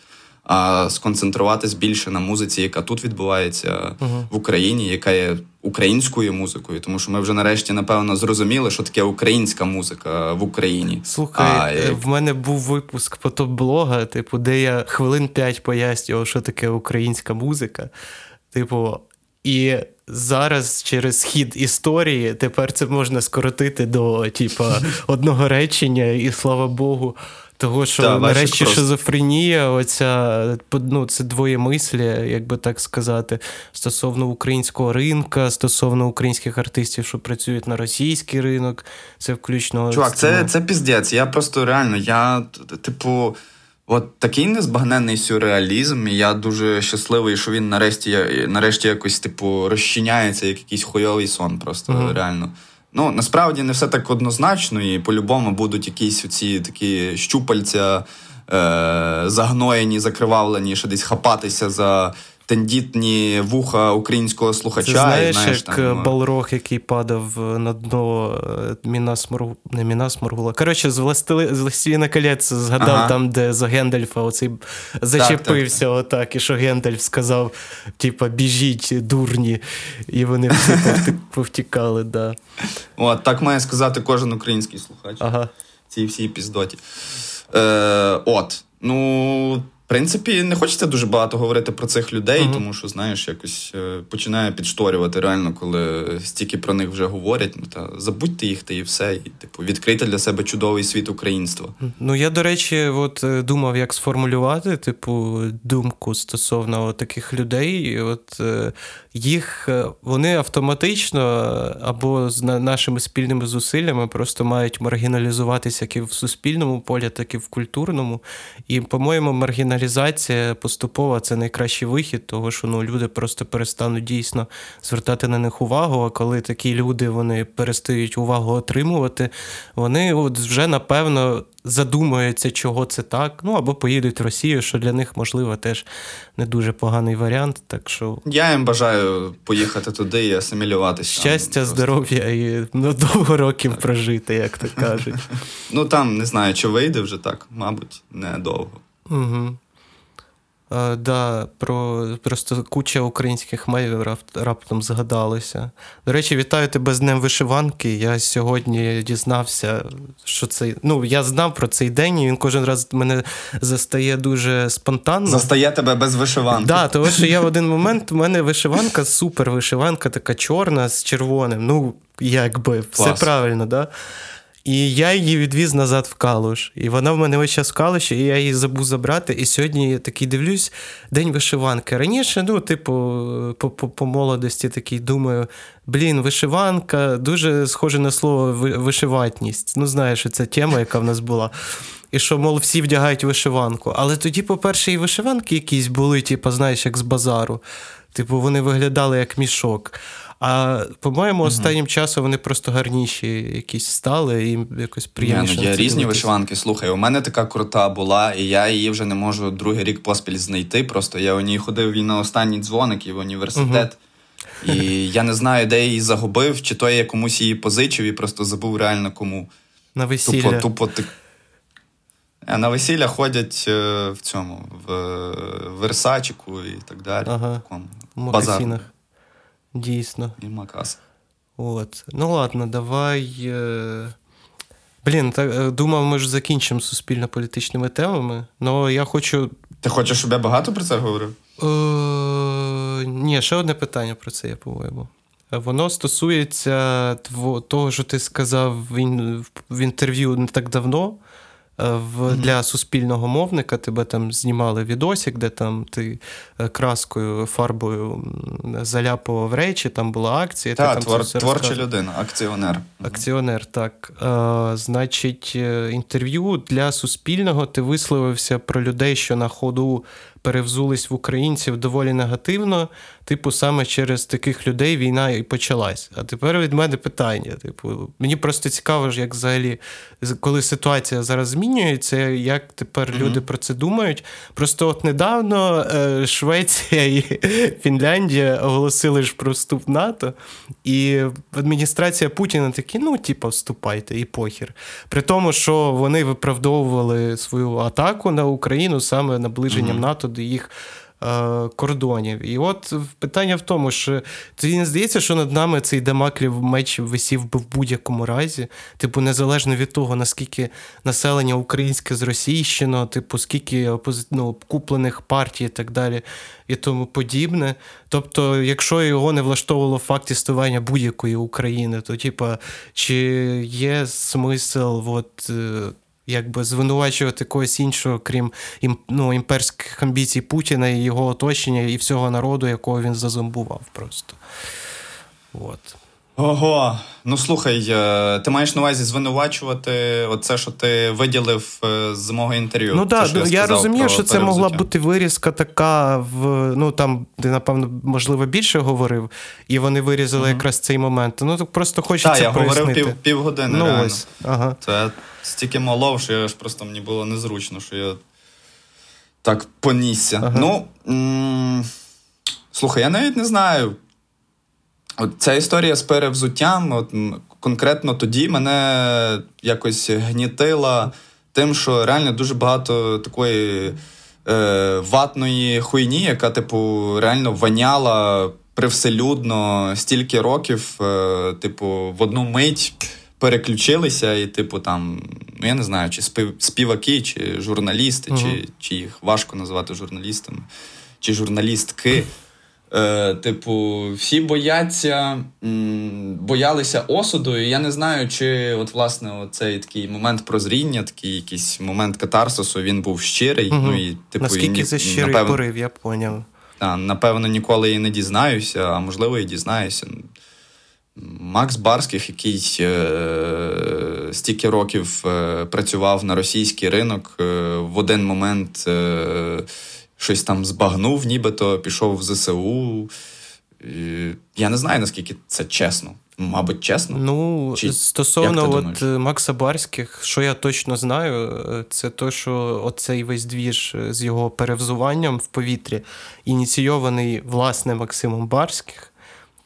а сконцентруватись більше на музиці, яка тут відбувається uh-huh. в Україні, яка є українською музикою, тому що ми вже нарешті напевно зрозуміли, що таке українська музика в Україні. Слухай, а, е, в мене був випуск фотоблога, типу, де я хвилин п'ять пояснював, що таке українська музика. Типу, і зараз через хід історії тепер це можна скоротити до типу, [laughs] одного речення, і слава Богу. Того, що да, нарешті шизофренія, оця ну, це двоє мислі, як би так сказати, стосовно українського ринка, стосовно українських артистів, що працюють на російський ринок. Це включно. Чувак, це це піздець. Я просто реально, я, типу, от такий незбагненний сюрреалізм, і я дуже щасливий, що він нарешті нарешті якось, типу, розчиняється як якийсь хуйовий сон, просто mm-hmm. реально. Ну, насправді не все так однозначно, і по-любому будуть якісь оці такі щупальця е- загноєні, закривавлені, що десь хапатися за тендітні вуха українського слухача. Це знаєш, і, знаєш як там, ну, Балрог, який падав на дно е, Мінас не Мінас Мургула. Коротше, з Властили... з Властеліна колець згадав ага. там, де за Гендальфа оцей зачепився так, так, отак, і що Гендальф сказав: типа, біжіть, дурні, і вони всі [laughs] повтікали. да. От, так має сказати кожен український слухач. Ага. Ці всі піздоті. Е, От. Ну, в принципі, не хочеться дуже багато говорити про цих людей, uh-huh. тому що, знаєш, якось е, починає підшторювати реально, коли стільки про них вже говорять. Ну та забудьте їх та і все, і типу відкрити для себе чудовий світ українства. Ну я до речі, от е, думав, як сформулювати, типу, думку стосовно таких людей. І От е, їх вони автоматично або з нашими спільними зусиллями просто мають маргіналізуватися як і в суспільному полі, так і в культурному. І, по-моєму, маргіналізація криміналізація поступова це найкращий вихід, того що ну, люди просто перестануть дійсно звертати на них увагу. А коли такі люди вони перестають увагу отримувати, вони от вже напевно задумаються, чого це так. Ну або поїдуть в Росію, що для них можливо теж не дуже поганий варіант. Так що я їм бажаю поїхати туди і асимілюватися. Щастя, здоров'я і ну, довго років так. прожити, як то кажуть. Ну там не знаю, чи вийде вже так, мабуть, недовго. Угу. Е, да, про просто куча українських мемів раптом згадалося. До речі, вітаю тебе з Днем вишиванки. Я сьогодні дізнався, що це. Ну, я знав про цей день, і він кожен раз мене застає дуже спонтанно. Застає тебе без вишиванки. Так, да, тому що я в один момент у мене вишиванка, супер вишиванка, така чорна з червоним. Ну, якби, все правильно, да? І я її відвіз назад в Калуш. І вона в мене весь час в Калуші, і я її забув забрати. І сьогодні я такий дивлюсь, день вишиванки. Раніше, ну, типу, по, молодості такий думаю: блін, вишиванка дуже схоже на слово вишиватність. Ну, знаєш, це тема, яка в нас була. І що, мов, всі вдягають вишиванку. Але тоді, по-перше, і вишиванки якісь були, типу, знаєш, як з базару. Типу, вони виглядали як мішок. А по-моєму, угу. останнім часом вони просто гарніші якісь стали і якось приємніше. Ну, є різні вишиванки. Слухай, у мене така крута була, і я її вже не можу другий рік поспіль знайти. Просто я у ній ходив і на останній дзвоник і в університет. Угу. І я не знаю, де її загубив, чи то я комусь її позичив і просто забув реально кому. На весілля. Тупо, тупо ти. Е, на весілля ходять е, в цьому, в Версачику і так далі. Ага. В магазинах. Дійсно. І Макас. От. Ну ладно, давай. Е... Блін, так, е, думав, ми ж закінчимо суспільно-політичними темами. але я хочу. Ти хочеш, щоб я багато про це говорив? Е... Ні, ще одне питання про це, я по-моєму. Воно стосується того, що ти сказав в інтерв'ю не так давно. Е, в, Для суспільного мовника тебе там знімали відосик, де там ти е, краскою, фарбою заляпував речі, там була акція. Так, твор, творча людина, акціонер. Акціонер, так. А, е, Значить, інтерв'ю для Суспільного ти висловився про людей, що на ходу перевзулись в українців доволі негативно. Типу, саме через таких людей війна і почалась. А тепер від мене питання. Типу, мені просто цікаво, як взагалі, коли ситуація зараз змінюється, як тепер mm-hmm. люди про це думають. Просто от недавно е, Швеція і [laughs] Фінляндія оголосили ж про вступ НАТО, і адміністрація Путіна такі, ну, типу, вступайте і похір. При тому, що вони виправдовували свою атаку на Україну саме наближенням mm-hmm. НАТО до їх е, кордонів. І от питання в тому, що тобі не здається, що над нами цей Дамаклів меч висів би в будь-якому разі, типу, незалежно від того, наскільки населення українське зросійщено, типу, скільки ну, куплених партій і так далі, і тому подібне. Тобто, якщо його не влаштовувало факт існування будь-якої України, то типу, чи є смисл от, е, якби звинувачувати когось іншого, крім ну, імперських амбіцій Путіна і його оточення, і всього народу, якого він зазомбував просто. От. Ого, ну слухай, е, ти маєш на увазі звинувачувати оце, що ти виділив е, з мого інтерв'ю. Ну так, я, я розумію, що це могла бути вирізка така в ну там, де, напевно, можливо, більше говорив, і вони вирізали mm-hmm. якраз цей момент. Ну так просто хочеться. Так, я прояснити. говорив пів, півгодини. Ну, реально. ось, ага. Це стільки молов, що я ж просто мені було незручно, що я так понісся. Ага. Ну. М- слухай, я навіть не знаю. От Ця історія з перевзуттям, от конкретно тоді мене якось гнітила тим, що реально дуже багато такої е, ватної хуйні, яка, типу, реально ваняла привселюдно стільки років, е, типу, в одну мить переключилися, і, типу, там, ну я не знаю, чи спів, співаки, чи журналісти, uh чи, чи їх важко називати журналістами, чи журналістки. Е, Типу, всі бояться, м, боялися осуду, і я не знаю, чи от власне цей такий момент прозріння, такий якийсь момент катарсису, він був щирий. Угу. Ну і типу наскільки це щирий напевно, порив, я поняв. Та, напевно, ніколи і не дізнаюся, а можливо, і дізнаюся. Макс Барських, який е, стільки років е, працював на російський ринок, е, в один момент. Е, щось там збагнув, нібито пішов в ЗСУ. Я не знаю, наскільки це чесно. Мабуть, чесно. Ну, Чи, стосовно от Макса Барських, що я точно знаю, це то, що оцей весь двіж з його перевзуванням в повітрі ініційований власне Максимом Барських.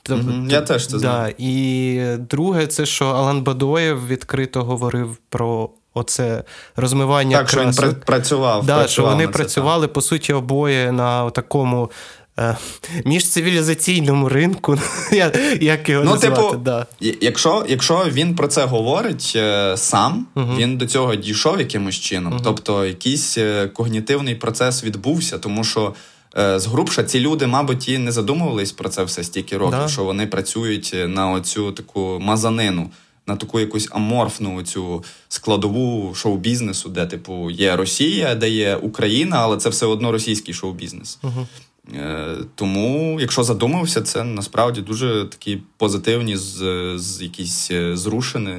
Тобто, mm-hmm, я теж це знаю. Да. І друге, це що Алан Бадоєв відкрито говорив про оце розмивання Так, красок. що він працював. Да, працював що вони працювали, так. по суті, обоє на такому е, міжцивілізаційному ринку. [laughs] Як його ну, назвати? Типу, да. Якщо якщо він про це говорить е, сам, угу. він до цього дійшов якимось чином. Угу. Тобто якийсь е, когнітивний процес відбувся, тому що. Е, згрубша ці люди, мабуть, і не задумувались про це все стільки років, да. що вони працюють на оцю таку мазанину на таку якусь аморфну цю складову шоу-бізнесу, де, типу, є Росія, де є Україна, але це все одно російський шоу-бізнес. Угу. Е, тому, якщо задумався, це насправді дуже такі позитивні з, з якісь е, зрушені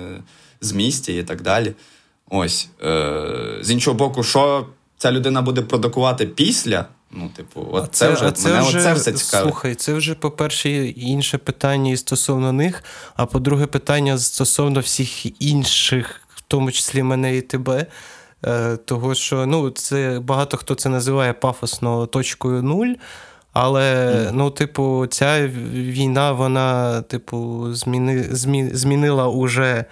з місця і так далі. Ось. Е, З іншого боку, що ця людина буде продукувати після. Ну, типу, от це, це вже це мене вже, оце все цікаве. Слухай, це вже, по-перше, інше питання стосовно них, а по-друге, питання стосовно всіх інших, в тому числі мене і тебе. Е, того, що ну, це багато хто це називає пафосно точкою нуль. Але, mm. ну, типу, ця війна, вона, типу, зміни, змі, змінила уже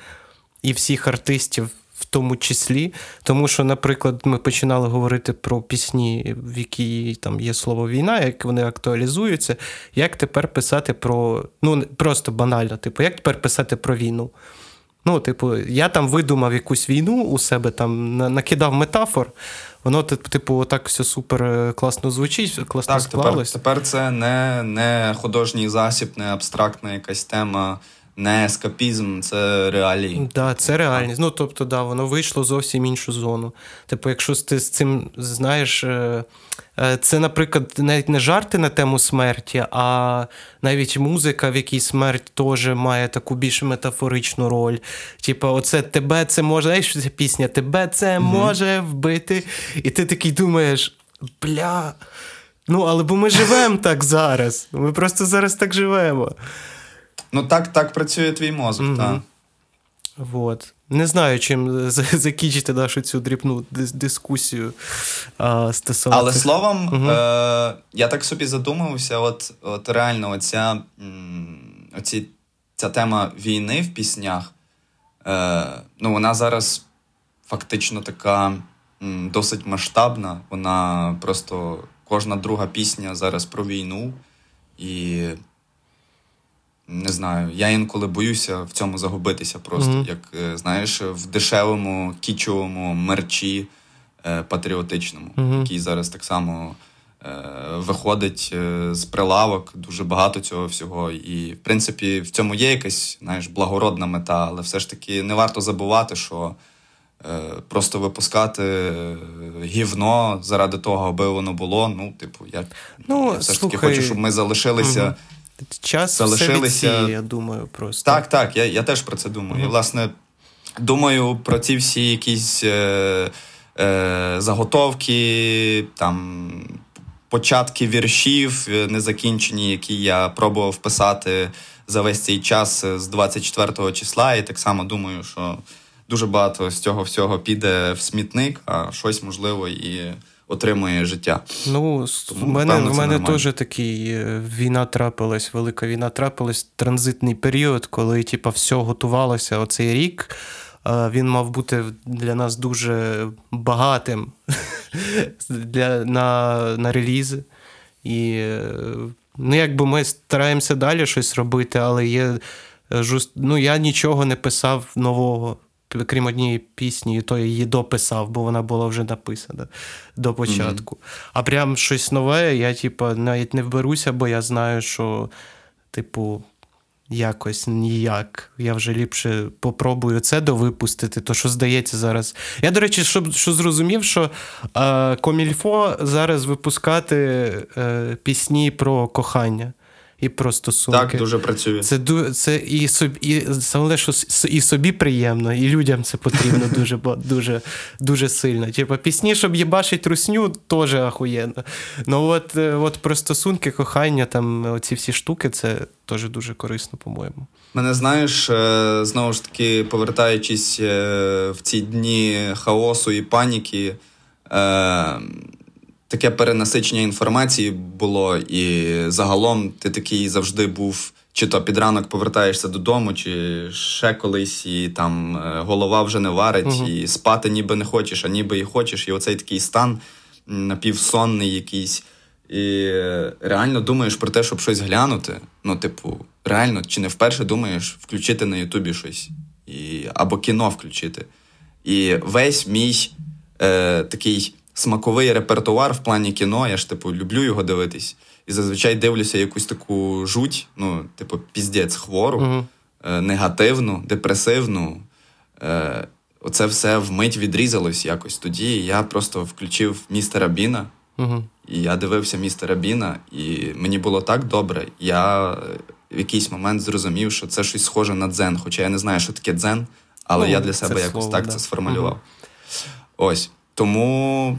і всіх артистів тому числі. Тому що, наприклад, ми починали говорити про пісні, в якій там є слово війна, як вони актуалізуються. Як тепер писати про. Ну, просто банально, типу, як тепер писати про війну? Ну, типу, я там видумав якусь війну у себе, там накидав метафор. Воно, типу, отак все супер е, класно звучить, класно так, склалось. Тепер, тепер це не не художній засіб, не абстрактна якась тема не ескапізм, це реалії. Да, це реальність. Ну тобто, да, воно вийшло зовсім іншу зону. Типу, якщо ти з цим знаєш, е, е, це, наприклад, навіть не жарти на тему смерті, а навіть музика, в якій смерть теж має таку більш метафоричну роль. Типу, оце тебе це може, знаєш, ця пісня, тебе це може вбити. І ти такий думаєш, бля. Ну, але бо ми живемо так зараз. Ми просто зараз так живемо. Ну, так так працює твій мозок, mm так. Вот. Не знаю, чим [laughs] закінчити нашу цю дрібну дискусію а, стосовно. Але словом, угу. е- я так собі задумався, от от реально, оця, оці, ця тема війни в піснях, е- ну, вона зараз фактично така м, досить масштабна. Вона просто кожна друга пісня зараз про війну. І не знаю, я інколи боюся в цьому загубитися просто. Mm-hmm. Як е, знаєш, в дешевому, кічовому мерчі е, патріотичному, mm-hmm. який зараз так само е, виходить е, з прилавок, дуже багато цього всього. І, в принципі, в цьому є якась знаєш, благородна мета, але все ж таки не варто забувати, що. Е, просто випускати гівно заради того, аби воно було. Ну, типу, я, ну, я все слухай, ж таки хочу, щоб ми залишилися угу. Час залишилися. Все я думаю, просто. Так, так, я я теж про це думаю. Mm-hmm. І, власне, думаю про ці всі якісь е, е, заготовки, там, початки віршів е, незакінчені, які я пробував писати за весь цей час з 24 числа. І так само думаю, що дуже багато з цього всього піде в смітник, а щось можливо і отримує життя. Ну, Тому, в мене в мене теж такий е, війна трапилась, велика війна трапилась, транзитний період, коли типа, все готувалося оцей рік. Він мав бути для нас дуже багатим [laughs] для, на на релізи. І е, ну, якби ми стараємося далі щось робити, але є е, ну, я нічого не писав нового крім однієї пісні, то я її дописав, бо вона була вже написана до початку. Mm-hmm. А прям щось нове, я, типу, навіть не вберуся, бо я знаю, що, типу, якось ніяк. Я вже ліпше попробую це довипустити, то що здається зараз. Я, до речі, що що зрозумів, що е, Комільфо зараз випускати е, пісні про кохання і про стосунки. Так, дуже працює. Це це і собі, і, саме, що і собі приємно, і людям це потрібно [laughs] дуже дуже, дуже сильно. Типа пісні, щоб їбачить русню, теж ахуєнно. Ну от е, от про стосунки, кохання, там оці всі штуки, це теж дуже корисно, по-моєму. Мене знаєш, е, знову ж таки, повертаючись е, в ці дні хаосу і паніки таке перенасичення інформації було, і загалом ти такий завжди був. Чи то під ранок повертаєшся додому, чи ще колись, і там е, голова вже не варить, uh-huh. і спати ніби не хочеш, а ніби і хочеш. І оцей такий стан напівсонний якийсь. І реально думаєш про те, щоб щось глянути. Ну, типу, реально, чи не вперше думаєш включити на Ютубі щось, І, або кіно включити. І весь мій е, такий смаковий репертуар в плані кіно. Я ж типу люблю його дивитись. І зазвичай дивлюся якусь таку жуть, ну, типу, піздець хвору. uh е, негативну, депресивну. Е, Оце все вмить відрізалось якось. Тоді я просто включив містера Біна, Угу. і я дивився містера Біна, і мені було так добре. Я в якийсь момент зрозумів, що це щось схоже на дзен. Хоча я не знаю, що таке дзен, але Ну, я для себе якось слово, так да. це сформулював. Ось. Тому,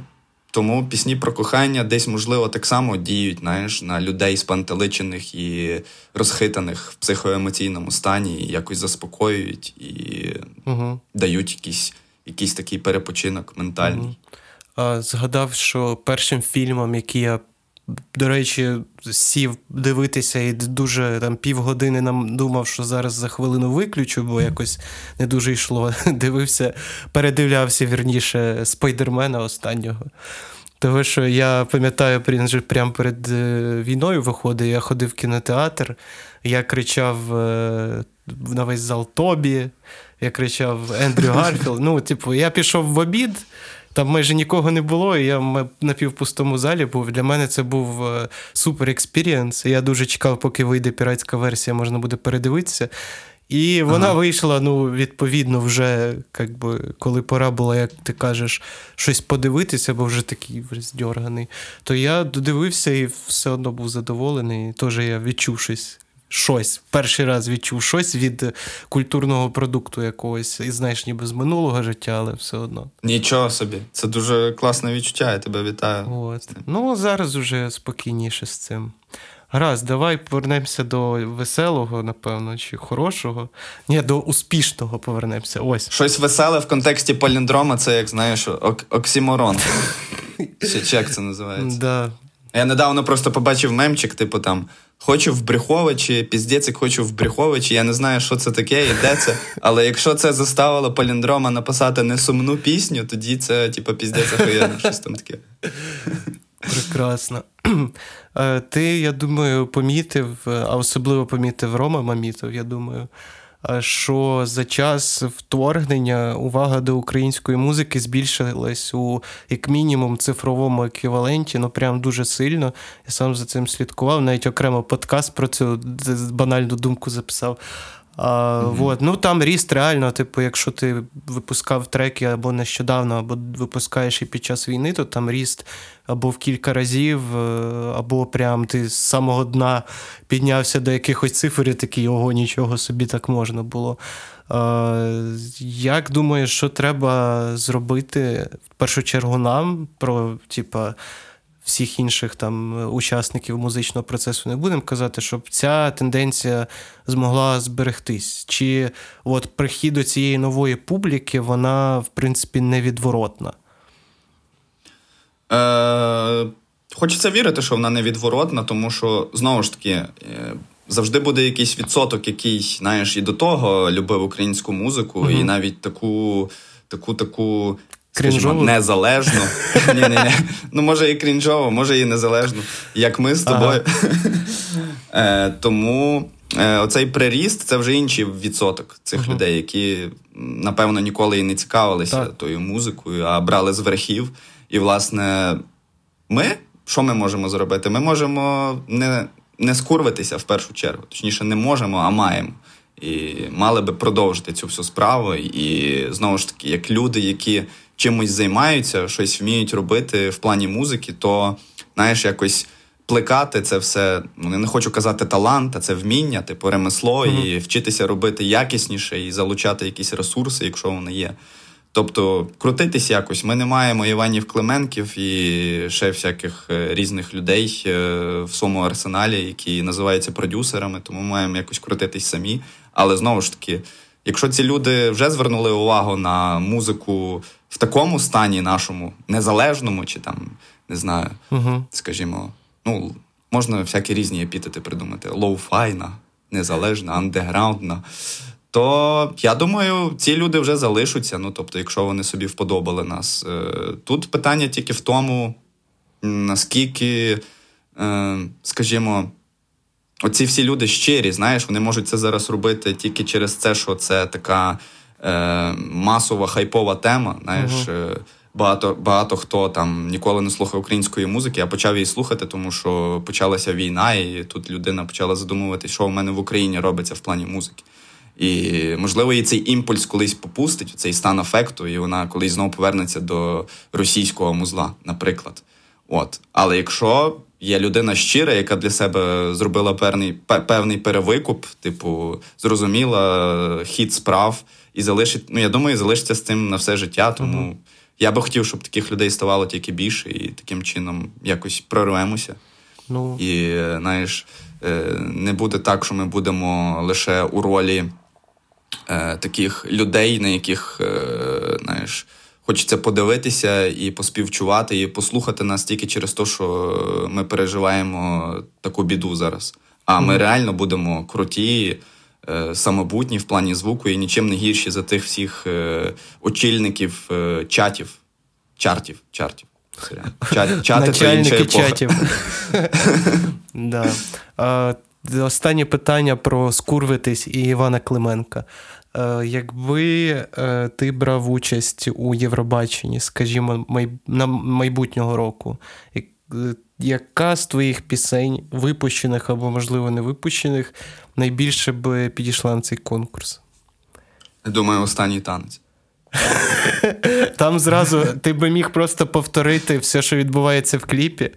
тому пісні про кохання десь, можливо, так само діють знаєш, на людей спантеличених і розхитаних в психоемоційному стані, і якось заспокоюють і Угу. дають якийсь, якийсь такий перепочинок ментальний. А, згадав, що першим фільмом, який я, до речі, сів дивитися і дуже там півгодини нам думав, що зараз за хвилину виключу, бо якось не дуже йшло. [laughs] Дивився, передивлявся вірніше спайдермена останнього. Того, що я пам'ятаю, прямо перед е, війною виходив, я ходив в кінотеатр, я кричав е, на весь зал Тобі, я кричав Ендрю Гарфілд. Ну, типу, я пішов в обід, там майже нікого не було, і я в напівпустому залі був. Для мене це був е, супер experience. Я дуже чекав, поки вийде піратська версія, можна буде передивитися. І вона Ага. вийшла, ну, відповідно, вже, як би, коли пора було, як ти кажеш, щось подивитися, бо вже такий роздьорганий. То я додивився і все одно був задоволений. Теж я відчув щось. Щось, перший раз відчув щось від культурного продукту якогось. І знаєш, ніби з минулого життя, але все одно. Нічого собі. Це дуже класне відчуття, я тебе вітаю. От. Ну, зараз уже спокійніше з цим. Гаразд, давай повернемося до веселого, напевно, чи хорошого. Ні, до успішного повернемося. Ось. Щось веселе в контексті поліндрома, це як знаєш, ок- оксіморон. [laughs] Чи як це називається? Да. Я недавно просто побачив мемчик, типу там хочу в Брюховичі, піздець, як хочу в Брюховичі. Я не знаю, що це таке і де це. Але якщо це заставило поліндрома написати несумну пісню, тоді це, типу, піздець охуєнно, щось там таке. Прекрасно. Е, Ти, я думаю, помітив, а особливо помітив Рома Мамітов, я думаю, що за час вторгнення увага до української музики збільшилась у як мінімум цифровому еквіваленті, ну прям дуже сильно. Я сам за цим слідкував, навіть окремо подкаст про цю банальну думку записав. А, вот. Ну там ріст реально, типу, якщо ти випускав треки або нещодавно, або випускаєш і під час війни, то там ріст або в кілька разів, е, або прям ти з самого дна піднявся до якихось цифр і такий, ого, нічого собі так можна було. Як думаєш, що треба зробити в першу чергу нам про, типа, всіх інших там учасників музичного процесу не будемо казати, щоб ця тенденція змогла зберегтись. Чи от прихід до цієї нової публіки, вона, в принципі, невідворотна? Е, хочеться вірити, що вона невідворотна, тому що знову ж таки. Е, Завжди буде якийсь відсоток, який, знаєш, і до того любив українську музику, і навіть таку, таку, таку, скажімо, Крінжову? незалежну. ні, ні, ні. Ну, може, і крінжово, може, і незалежну, як ми з тобою. [laughs] Е, тому е, оцей приріст це вже інший відсоток цих людей, які, напевно, ніколи і не цікавилися Так. тою музикою, а брали з верхів. І, власне, ми, що ми можемо зробити? Ми можемо не, не скурвитися в першу чергу. Точніше, не можемо, а маємо. І мали би продовжити цю всю справу. І знову ж таки, як люди, які чимось займаються, щось вміють робити в плані музики, то знаєш, якось плекати це все. Ну, я не хочу казати талант, а це вміння, типу ремесло, і вчитися робити якісніше і залучати якісь ресурси, якщо вони є. Тобто крутитись якось. Ми не маємо Іванів Клименків і ще всяких е, різних людей е, в своєму арсеналі, які називаються продюсерами, тому маємо якось крутитись самі. Але знову ж таки, якщо ці люди вже звернули увагу на музику в такому стані нашому, незалежному, чи там, не знаю, Угу. скажімо, ну, можна всякі різні епітети придумати: лоу-файна, незалежна, андеграундна. То я думаю, ці люди вже залишаться. Ну, тобто, якщо вони собі вподобали нас. Е, Тут питання тільки в тому, наскільки, е, скажімо, оці всі люди щирі, знаєш, вони можуть це зараз робити тільки через це, що це така е, масова хайпова тема. Знаєш, е, багато, багато хто там ніколи не слухав української музики, а почав її слухати, тому що почалася війна, і тут людина почала задумуватися, що в мене в Україні робиться в плані музики. І, можливо, їй цей імпульс колись попустить, цей стан афекту, і вона колись знову повернеться до російського музла, наприклад. От. Але якщо є людина щира, яка для себе зробила певний певний перевикуп, типу, зрозуміла хід справ і залишить, ну я думаю, залишиться з цим на все життя. Тому uh-huh. я би хотів, щоб таких людей ставало тільки більше, і таким чином якось прорвемося. Ну. І знаєш, е, не буде так, що ми будемо лише у ролі е, таких людей, на яких е, знаєш. Хочеться подивитися і поспівчувати, і послухати нас тільки через те, що ми переживаємо таку біду зараз. А ми mm-hmm. реально будемо круті, самобутні в плані звуку і нічим не гірші за тих всіх е, очільників е, чатів, чартів, чартів. Чат, [laughs] чати це чатів. [laughs] да. а, Останнє питання про скурвитись і Івана Клименка. Е, якби е, ти брав участь у Євробаченні, скажімо, на майбутнього року, е, яка з твоїх пісень, випущених або, можливо, не випущених, найбільше би підійшла на цей конкурс? Думаю, останній танець. Там зразу ти би міг просто повторити все, що відбувається в кліпі,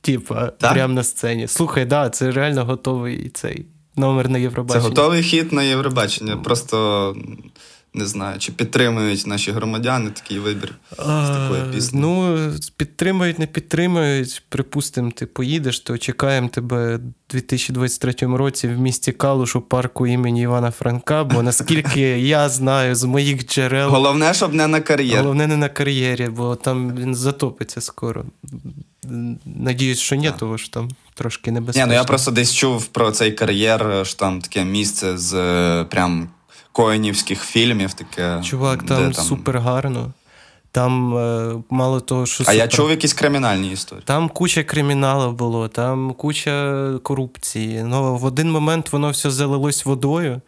типа, прямо на сцені. Слухай, да, це реально готовий цей номер на Євробачення. Це готовий хід на Євробачення. Просто не знаю, чи підтримують наші громадяни такий вибір а, з такої пісні. Ну, підтримують, не підтримують. Припустимо, ти поїдеш, то чекаємо тебе у 2023 році в місті Калуш у парку імені Івана Франка. Бо наскільки [laughs] я знаю з моїх джерел. Головне, щоб не на кар'єрі. Головне, не на кар'єрі, бо там він затопиться скоро. Надіюсь, що ні, тому що там трошки небезпечно. Ні, ну я просто десь чув про цей кар'єр, що там таке місце з е, прям коїнівських фільмів. таке. Чувак, там, там... супер гарно. Там е, мало того, що. А супер... я чув якісь кримінальні історії. Там куча криміналів було, там куча корупції. Ну, В один момент воно все залилось водою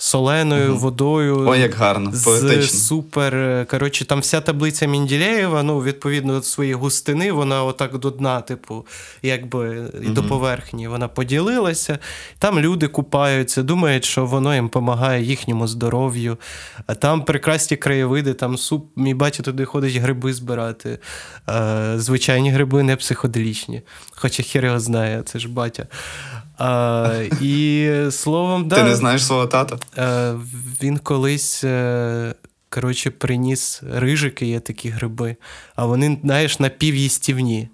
соленою угу. водою. Ой, як гарно, з супер. Коротше, там вся таблиця Мінділеєва, ну, відповідно до своєї густини, вона отак до дна, типу, якби і угу. до поверхні. Вона поділилася. Там люди купаються, думають, що воно їм допомагає їхньому здоров'ю. А там прекрасні краєвиди, там суп. Мій батя туди ходить гриби збирати. Звичайні гриби, не психоделічні. Хоча хер його знає, це ж батя. А, І словом, да, Ти не знаєш свого тата? А, він колись. Е, коротше, приніс рижики, є такі гриби, а вони, знаєш, напів'їстівні.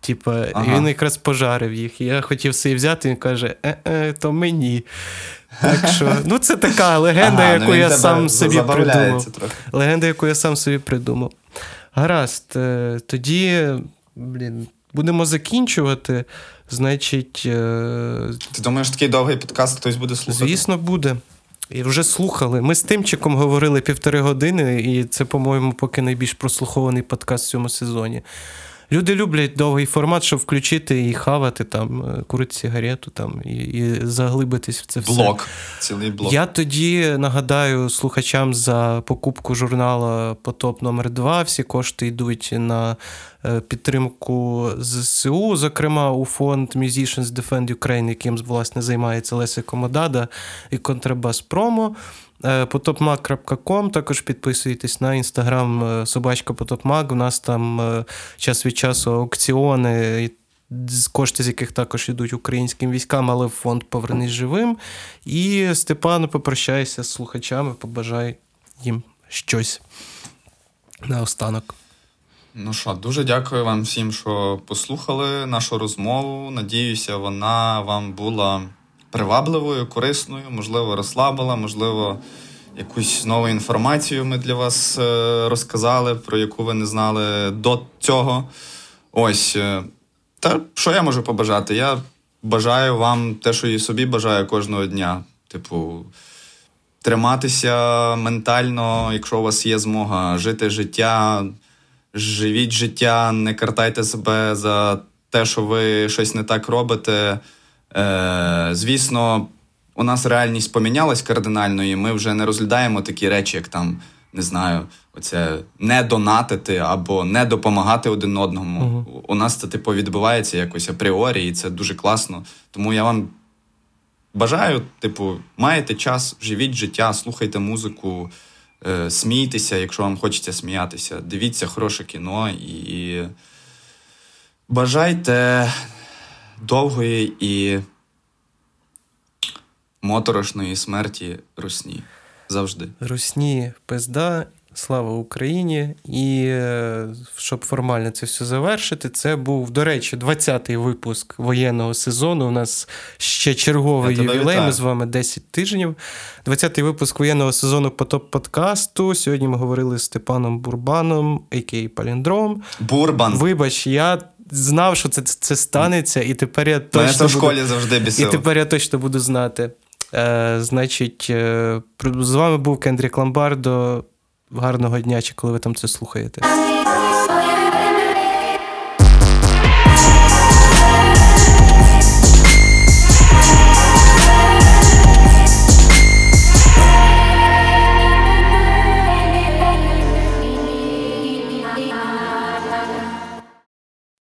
Типа, ага. він якраз пожарив їх. Я хотів собі взяти, він каже: е-е, то мені. Так що, ну це така легенда, ага, яку ну я сам собі придумав. Трохи. Легенда, яку я сам собі придумав. Гаразд, е, тоді, блін, будемо закінчувати. Значить. Е, Ти думаєш, такий довгий подкаст хтось буде слухати? Звісно, буде. І вже слухали. Ми з Тимчиком говорили півтори години, і це, по-моєму, поки найбільш прослухований подкаст в цьому сезоні. Люди люблять довгий формат, щоб включити і хавати, там, е, курити сигарету там, і і заглибитись в це все. Блок. Цілий блок. Я тоді нагадаю слухачам за покупку журналу Потоп номер 2 Всі кошти йдуть на е, підтримку ЗСУ, зокрема у фонд Musicians Defend Ukraine, яким власне займається Леся Комодада і Контрабас Промо. Potopmag.com, також підписуйтесь на інстаграм е, собачка Potopmag. У нас там е, час від часу аукціони, кошти з яких також йдуть українським військам, але фонд Повернись живим. І Степан, попрощайся з слухачами, побажай їм щось наостанок. Ну що, дуже дякую вам всім, що послухали нашу розмову. Надіюся, вона вам була привабливою, корисною, можливо, розслабила, можливо, якусь нову інформацію ми для вас е, розказали, про яку ви не знали до цього. Ось. Е, та що я можу побажати? Я бажаю вам те, що і собі бажаю кожного дня. Типу, триматися ментально, якщо у вас є змога, жити життя, живіть життя, не картайте себе за те, що ви щось не так робите. Е, Звісно, у нас реальність помінялась кардинально, і ми вже не розглядаємо такі речі, як там, не знаю, оце не донатити або не допомагати один одному. uh У нас це типу відбувається якось апріорі, і це дуже класно. Тому я вам бажаю, типу, маєте час, живіть життя, слухайте музику, е, смійтеся, якщо вам хочеться сміятися. Дивіться хороше кіно і бажайте довгої і моторошної смерті русні. Завжди. Русні пизда, слава Україні. І е, щоб формально це все завершити, це був, до речі, 20-й випуск воєнного сезону. У нас ще черговий ювілей. Ми з вами 10 тижнів. 20-й випуск воєнного сезону потоп подкасту. Сьогодні ми говорили з Степаном Бурбаном, а.к.а. Паліндром. Бурбан. Вибач, я знав, що це, це станеться, і тепер я Мене точно це в буду... школі завжди І тепер я точно буду знати. Е, значить, е, з вами був Кендрік Ламбардо. Гарного дня, чи коли ви там це слухаєте.